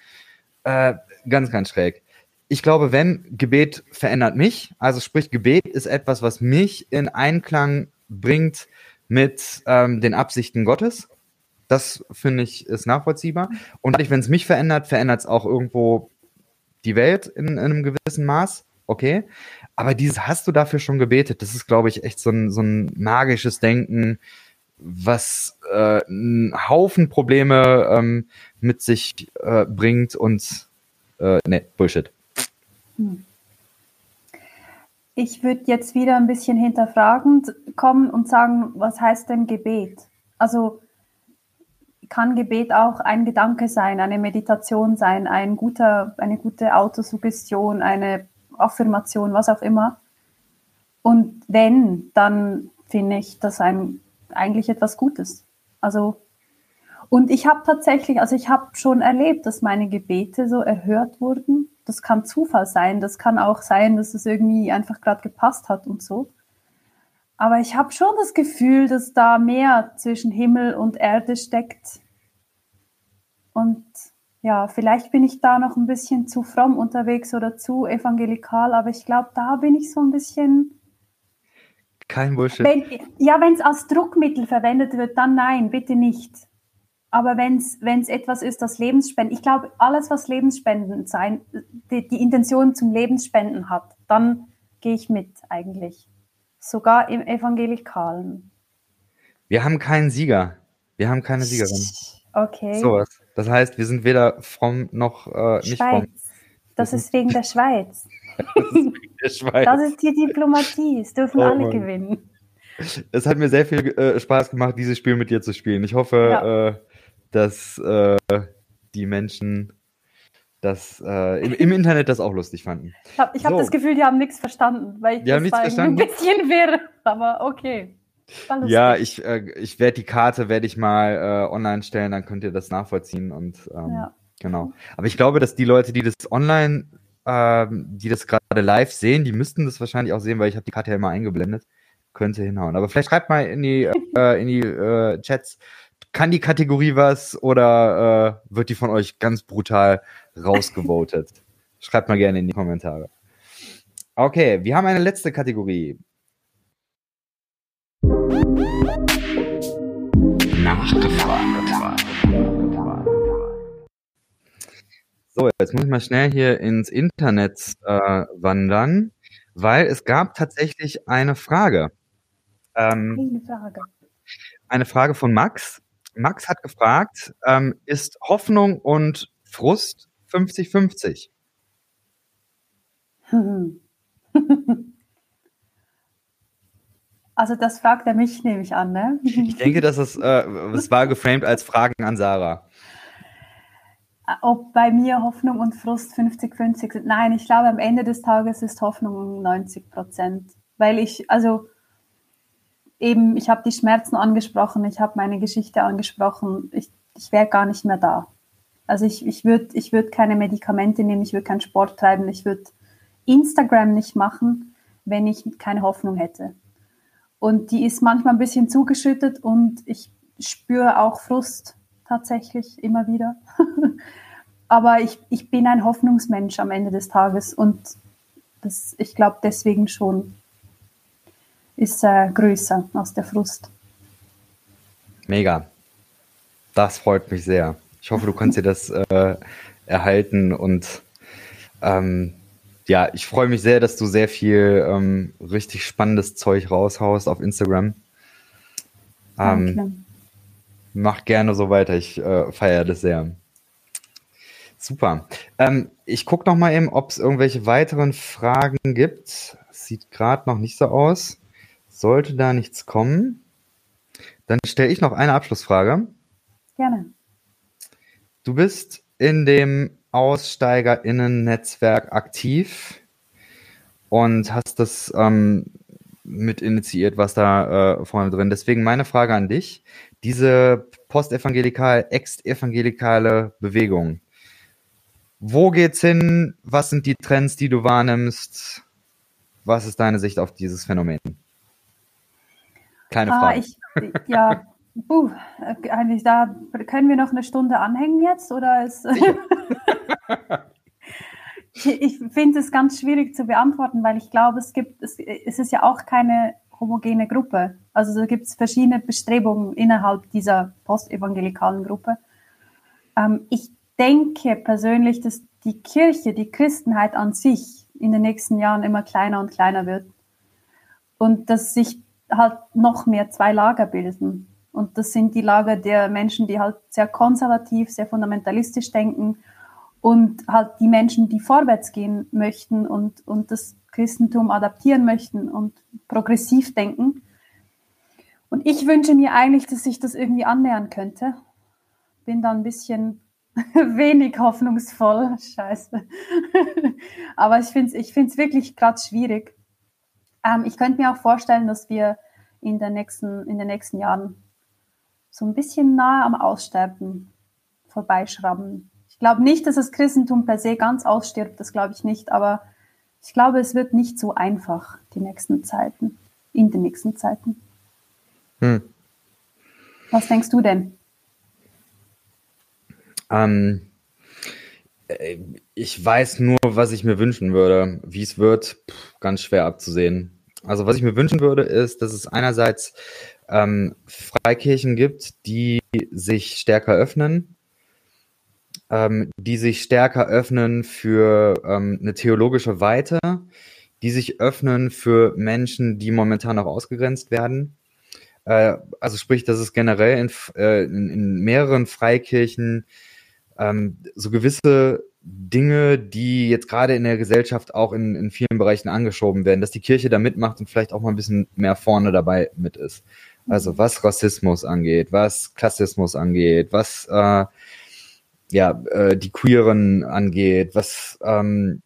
Äh, ganz, ganz schräg. Ich glaube, wenn Gebet verändert mich, also sprich Gebet ist etwas, was mich in Einklang bringt mit ähm, den Absichten Gottes. Das finde ich ist nachvollziehbar. Und wenn es mich verändert, verändert es auch irgendwo die Welt in, in, einem gewissen Maß. Okay. Aber dieses hast du dafür schon gebetet, das ist, glaube ich, echt so ein, so ein magisches Denken, was äh, einen Haufen Probleme ähm, mit sich äh, bringt und äh, ne, Bullshit. Hm. Ich würde jetzt wieder ein bisschen hinterfragend kommen und sagen, was heißt denn Gebet? Also kann Gebet auch ein Gedanke sein, eine Meditation sein, ein guter, eine gute Autosuggestion, eine Affirmation, was auch immer. Und wenn, dann finde ich das ein, eigentlich etwas Gutes. Also, und ich habe tatsächlich, also ich habe schon erlebt, dass meine Gebete so erhört wurden das kann Zufall sein, das kann auch sein, dass es irgendwie einfach gerade gepasst hat und so. Aber ich habe schon das Gefühl, dass da mehr zwischen Himmel und Erde steckt. Und ja, vielleicht bin ich da noch ein bisschen zu fromm unterwegs oder zu evangelikal, aber ich glaube, da bin ich so ein bisschen. Kein Bullshit. Wenn, ja, wenn es als Druckmittel verwendet wird, dann nein, bitte nicht. Aber wenn es etwas ist, das Lebensspenden, ich glaube, alles, was Lebensspenden sein, die, die Intention zum Lebensspenden hat, dann gehe ich mit eigentlich. Sogar im Evangelikalen. Wir haben keinen Sieger. Wir haben keine Siegerin. Okay. Sowas. Das heißt, wir sind weder fromm noch äh, nicht Schweiz. fromm. Das ist wegen der Schweiz. das ist wegen der Schweiz. Das ist die Diplomatie. Es dürfen oh, alle Mann. gewinnen. Es hat mir sehr viel äh, Spaß gemacht, dieses Spiel mit dir zu spielen. Ich hoffe, ja. äh, dass äh, die Menschen das äh, im, im, Internet das auch lustig fanden. Ich habe so. hab das Gefühl, die haben nichts verstanden, weil ich die das verstanden. ein bisschen wirr, aber okay. Ja, ich, äh, ich werde die Karte werde ich mal äh, online stellen, dann könnt ihr das nachvollziehen und ähm, ja. genau. Aber ich glaube, dass die Leute, die das online, äh, die das gerade live sehen, die müssten das wahrscheinlich auch sehen, weil ich habe die Karte ja immer eingeblendet. Könnte hinhauen. Aber vielleicht schreibt mal in die äh, in die äh, Chats, kann die Kategorie was oder äh, wird die von euch ganz brutal rausgevotet? Schreibt mal gerne in die Kommentare. Okay, wir haben eine letzte Kategorie. Nachgefragt. So, jetzt muss ich mal schnell hier ins Internet äh, wandern, weil es gab tatsächlich eine Frage. Ähm, eine Frage. Eine Frage von Max. Max hat gefragt, ähm, ist Hoffnung und Frust 50-50? Also das fragt er mich, nehme ich an, ne? Ich denke, dass es, äh, es war geframed als Fragen an Sarah. Ob bei mir Hoffnung und Frust 50-50 sind? Nein, ich glaube, am Ende des Tages ist Hoffnung 90 Prozent. Weil ich, also eben, ich habe die Schmerzen angesprochen, ich habe meine Geschichte angesprochen, ich, ich wäre gar nicht mehr da. Also ich, ich würde ich würd keine Medikamente nehmen, ich würde keinen Sport treiben, ich würde Instagram nicht machen, wenn ich keine Hoffnung hätte. Und die ist manchmal ein bisschen zugeschüttet und ich spüre auch Frust tatsächlich immer wieder. Aber ich, ich bin ein Hoffnungsmensch am Ende des Tages und das, ich glaube deswegen schon ist äh, größer als der Frust. Mega. Das freut mich sehr. Ich hoffe, du kannst dir das äh, erhalten und ähm, ja, ich freue mich sehr, dass du sehr viel ähm, richtig spannendes Zeug raushaust auf Instagram. Ähm, mach gerne so weiter. Ich äh, feiere das sehr. Super. Ähm, ich gucke noch mal eben, ob es irgendwelche weiteren Fragen gibt. Sieht gerade noch nicht so aus. Sollte da nichts kommen, dann stelle ich noch eine Abschlussfrage. Gerne. Du bist in dem AussteigerInnen-Netzwerk aktiv und hast das ähm, mit initiiert, was da äh, vorne drin. Deswegen meine Frage an dich. Diese postevangelikal, ex-evangelikale Bewegung. Wo geht's hin? Was sind die Trends, die du wahrnimmst? Was ist deine Sicht auf dieses Phänomen? Keine ah, Frage. Ich, ja, uh, eigentlich da können wir noch eine Stunde anhängen jetzt oder ist ich finde es ganz schwierig zu beantworten, weil ich glaube, es gibt, es, es ist ja auch keine homogene Gruppe. Also da gibt es verschiedene Bestrebungen innerhalb dieser postevangelikalen Gruppe. Ähm, ich denke persönlich, dass die Kirche, die Christenheit an sich in den nächsten Jahren immer kleiner und kleiner wird. Und dass sich halt noch mehr zwei Lager bilden. Und das sind die Lager der Menschen, die halt sehr konservativ, sehr fundamentalistisch denken und halt die Menschen, die vorwärts gehen möchten und, und das Christentum adaptieren möchten und progressiv denken. Und ich wünsche mir eigentlich, dass sich das irgendwie annähern könnte. Bin da ein bisschen wenig hoffnungsvoll. Scheiße. Aber ich finde es ich find's wirklich gerade schwierig. Ähm, ich könnte mir auch vorstellen, dass wir in, der nächsten, in den nächsten Jahren so ein bisschen nahe am Aussterben vorbeischrauben. Ich glaube nicht, dass das Christentum per se ganz ausstirbt, das glaube ich nicht, aber ich glaube, es wird nicht so einfach die nächsten Zeiten, in den nächsten Zeiten. Hm. Was denkst du denn? Ähm, äh, ich weiß nur, was ich mir wünschen würde. Wie es wird, pff, ganz schwer abzusehen. Also was ich mir wünschen würde, ist, dass es einerseits ähm, Freikirchen gibt, die sich stärker öffnen, ähm, die sich stärker öffnen für ähm, eine theologische Weite, die sich öffnen für Menschen, die momentan noch ausgegrenzt werden. Äh, also sprich, dass es generell in, äh, in, in mehreren Freikirchen ähm, so gewisse Dinge, die jetzt gerade in der Gesellschaft auch in, in vielen Bereichen angeschoben werden, dass die Kirche da mitmacht und vielleicht auch mal ein bisschen mehr vorne dabei mit ist. Also was Rassismus angeht, was Klassismus angeht, was äh, ja äh, die Queeren angeht, was ähm,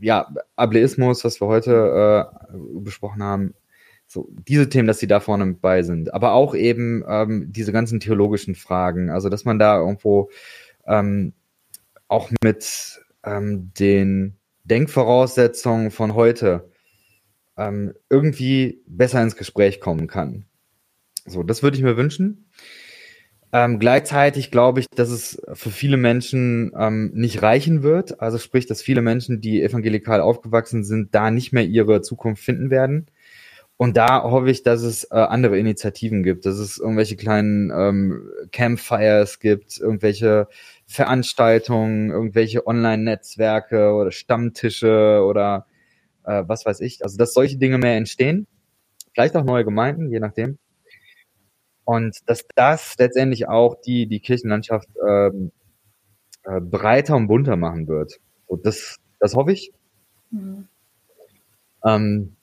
ja Ableismus, was wir heute äh, besprochen haben, so diese Themen, dass sie da vorne mit bei sind, aber auch eben ähm, diese ganzen theologischen Fragen, also dass man da irgendwo ähm, auch mit ähm, den Denkvoraussetzungen von heute ähm, irgendwie besser ins Gespräch kommen kann. So, das würde ich mir wünschen. Ähm, gleichzeitig glaube ich, dass es für viele Menschen ähm, nicht reichen wird. Also sprich, dass viele Menschen, die evangelikal aufgewachsen sind, da nicht mehr ihre Zukunft finden werden. Und da hoffe ich, dass es äh, andere Initiativen gibt, dass es irgendwelche kleinen ähm, Campfires gibt, irgendwelche Veranstaltungen, irgendwelche Online-Netzwerke oder Stammtische oder äh, was weiß ich. Also dass solche Dinge mehr entstehen. Vielleicht auch neue Gemeinden, je nachdem. Und dass das letztendlich auch die, die Kirchenlandschaft ähm, äh, breiter und bunter machen wird. Und das, das hoffe ich. Mhm. Ähm,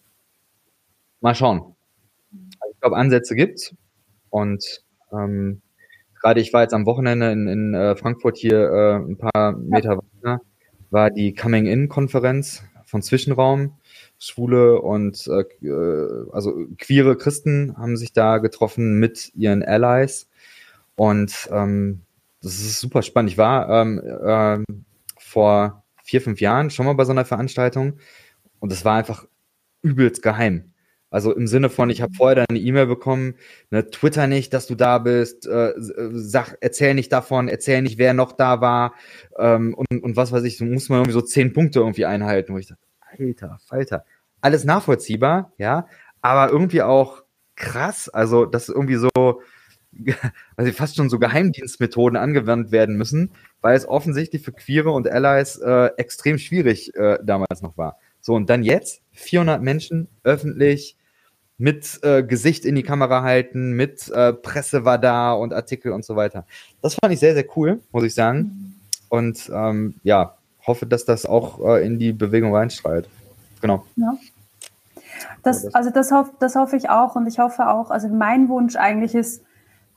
mal schauen. Also ich glaube, Ansätze gibt's. Und ähm, gerade ich war jetzt am Wochenende in, in äh, Frankfurt hier äh, ein paar Meter weiter, war die Coming-In-Konferenz von Zwischenraum. Schwule und äh, äh, also queere Christen haben sich da getroffen mit ihren Allies. Und ähm, das ist super spannend. Ich war ähm, äh, vor vier, fünf Jahren schon mal bei so einer Veranstaltung und es war einfach übelst geheim. Also im Sinne von, ich habe vorher eine E-Mail bekommen, ne, Twitter nicht, dass du da bist, äh, sag, erzähl nicht davon, erzähl nicht, wer noch da war ähm, und, und was weiß ich, so muss man irgendwie so zehn Punkte irgendwie einhalten, wo ich dachte, alter, Falter, alles nachvollziehbar, ja, aber irgendwie auch krass, also das ist irgendwie so, also fast schon so Geheimdienstmethoden angewandt werden müssen, weil es offensichtlich für Queere und Allies äh, extrem schwierig äh, damals noch war. So, und dann jetzt 400 Menschen öffentlich mit äh, Gesicht in die Kamera halten, mit äh, Presse war da und Artikel und so weiter. Das fand ich sehr, sehr cool, muss ich sagen. Und ähm, ja, hoffe, dass das auch äh, in die Bewegung reinstrahlt. Genau. Ja. Das, also das, hoff, das hoffe ich auch und ich hoffe auch, also mein Wunsch eigentlich ist,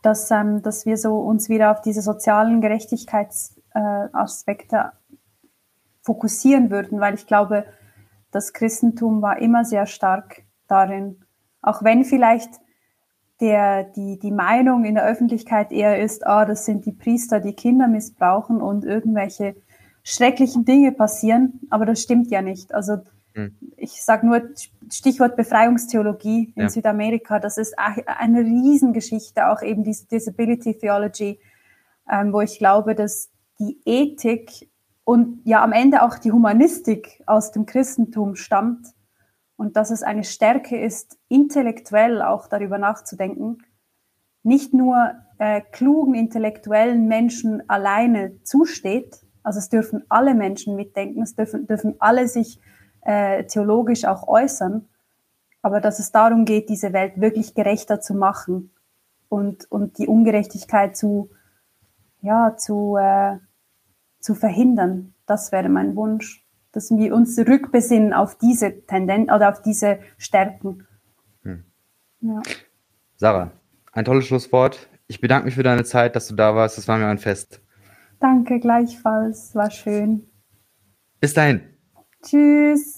dass, ähm, dass wir so uns wieder auf diese sozialen Gerechtigkeitsaspekte äh, fokussieren würden, weil ich glaube, das Christentum war immer sehr stark darin, auch wenn vielleicht der, die, die Meinung in der Öffentlichkeit eher ist, ah, das sind die Priester, die Kinder missbrauchen und irgendwelche schrecklichen Dinge passieren, aber das stimmt ja nicht. Also hm. ich sage nur Stichwort Befreiungstheologie in ja. Südamerika, das ist eine Riesengeschichte, auch eben diese Disability Theology, ähm, wo ich glaube, dass die Ethik und ja am Ende auch die Humanistik aus dem Christentum stammt und dass es eine Stärke ist, intellektuell auch darüber nachzudenken, nicht nur äh, klugen intellektuellen Menschen alleine zusteht, also es dürfen alle Menschen mitdenken, es dürfen, dürfen alle sich äh, theologisch auch äußern, aber dass es darum geht, diese Welt wirklich gerechter zu machen und, und die Ungerechtigkeit zu, ja, zu, äh, zu verhindern. Das wäre mein Wunsch dass wir uns zurückbesinnen auf diese Tendenz oder auf diese Stärken. Hm. Ja. Sarah, ein tolles Schlusswort. Ich bedanke mich für deine Zeit, dass du da warst. Das war mir ein Fest. Danke gleichfalls. War schön. Bis dahin. Tschüss.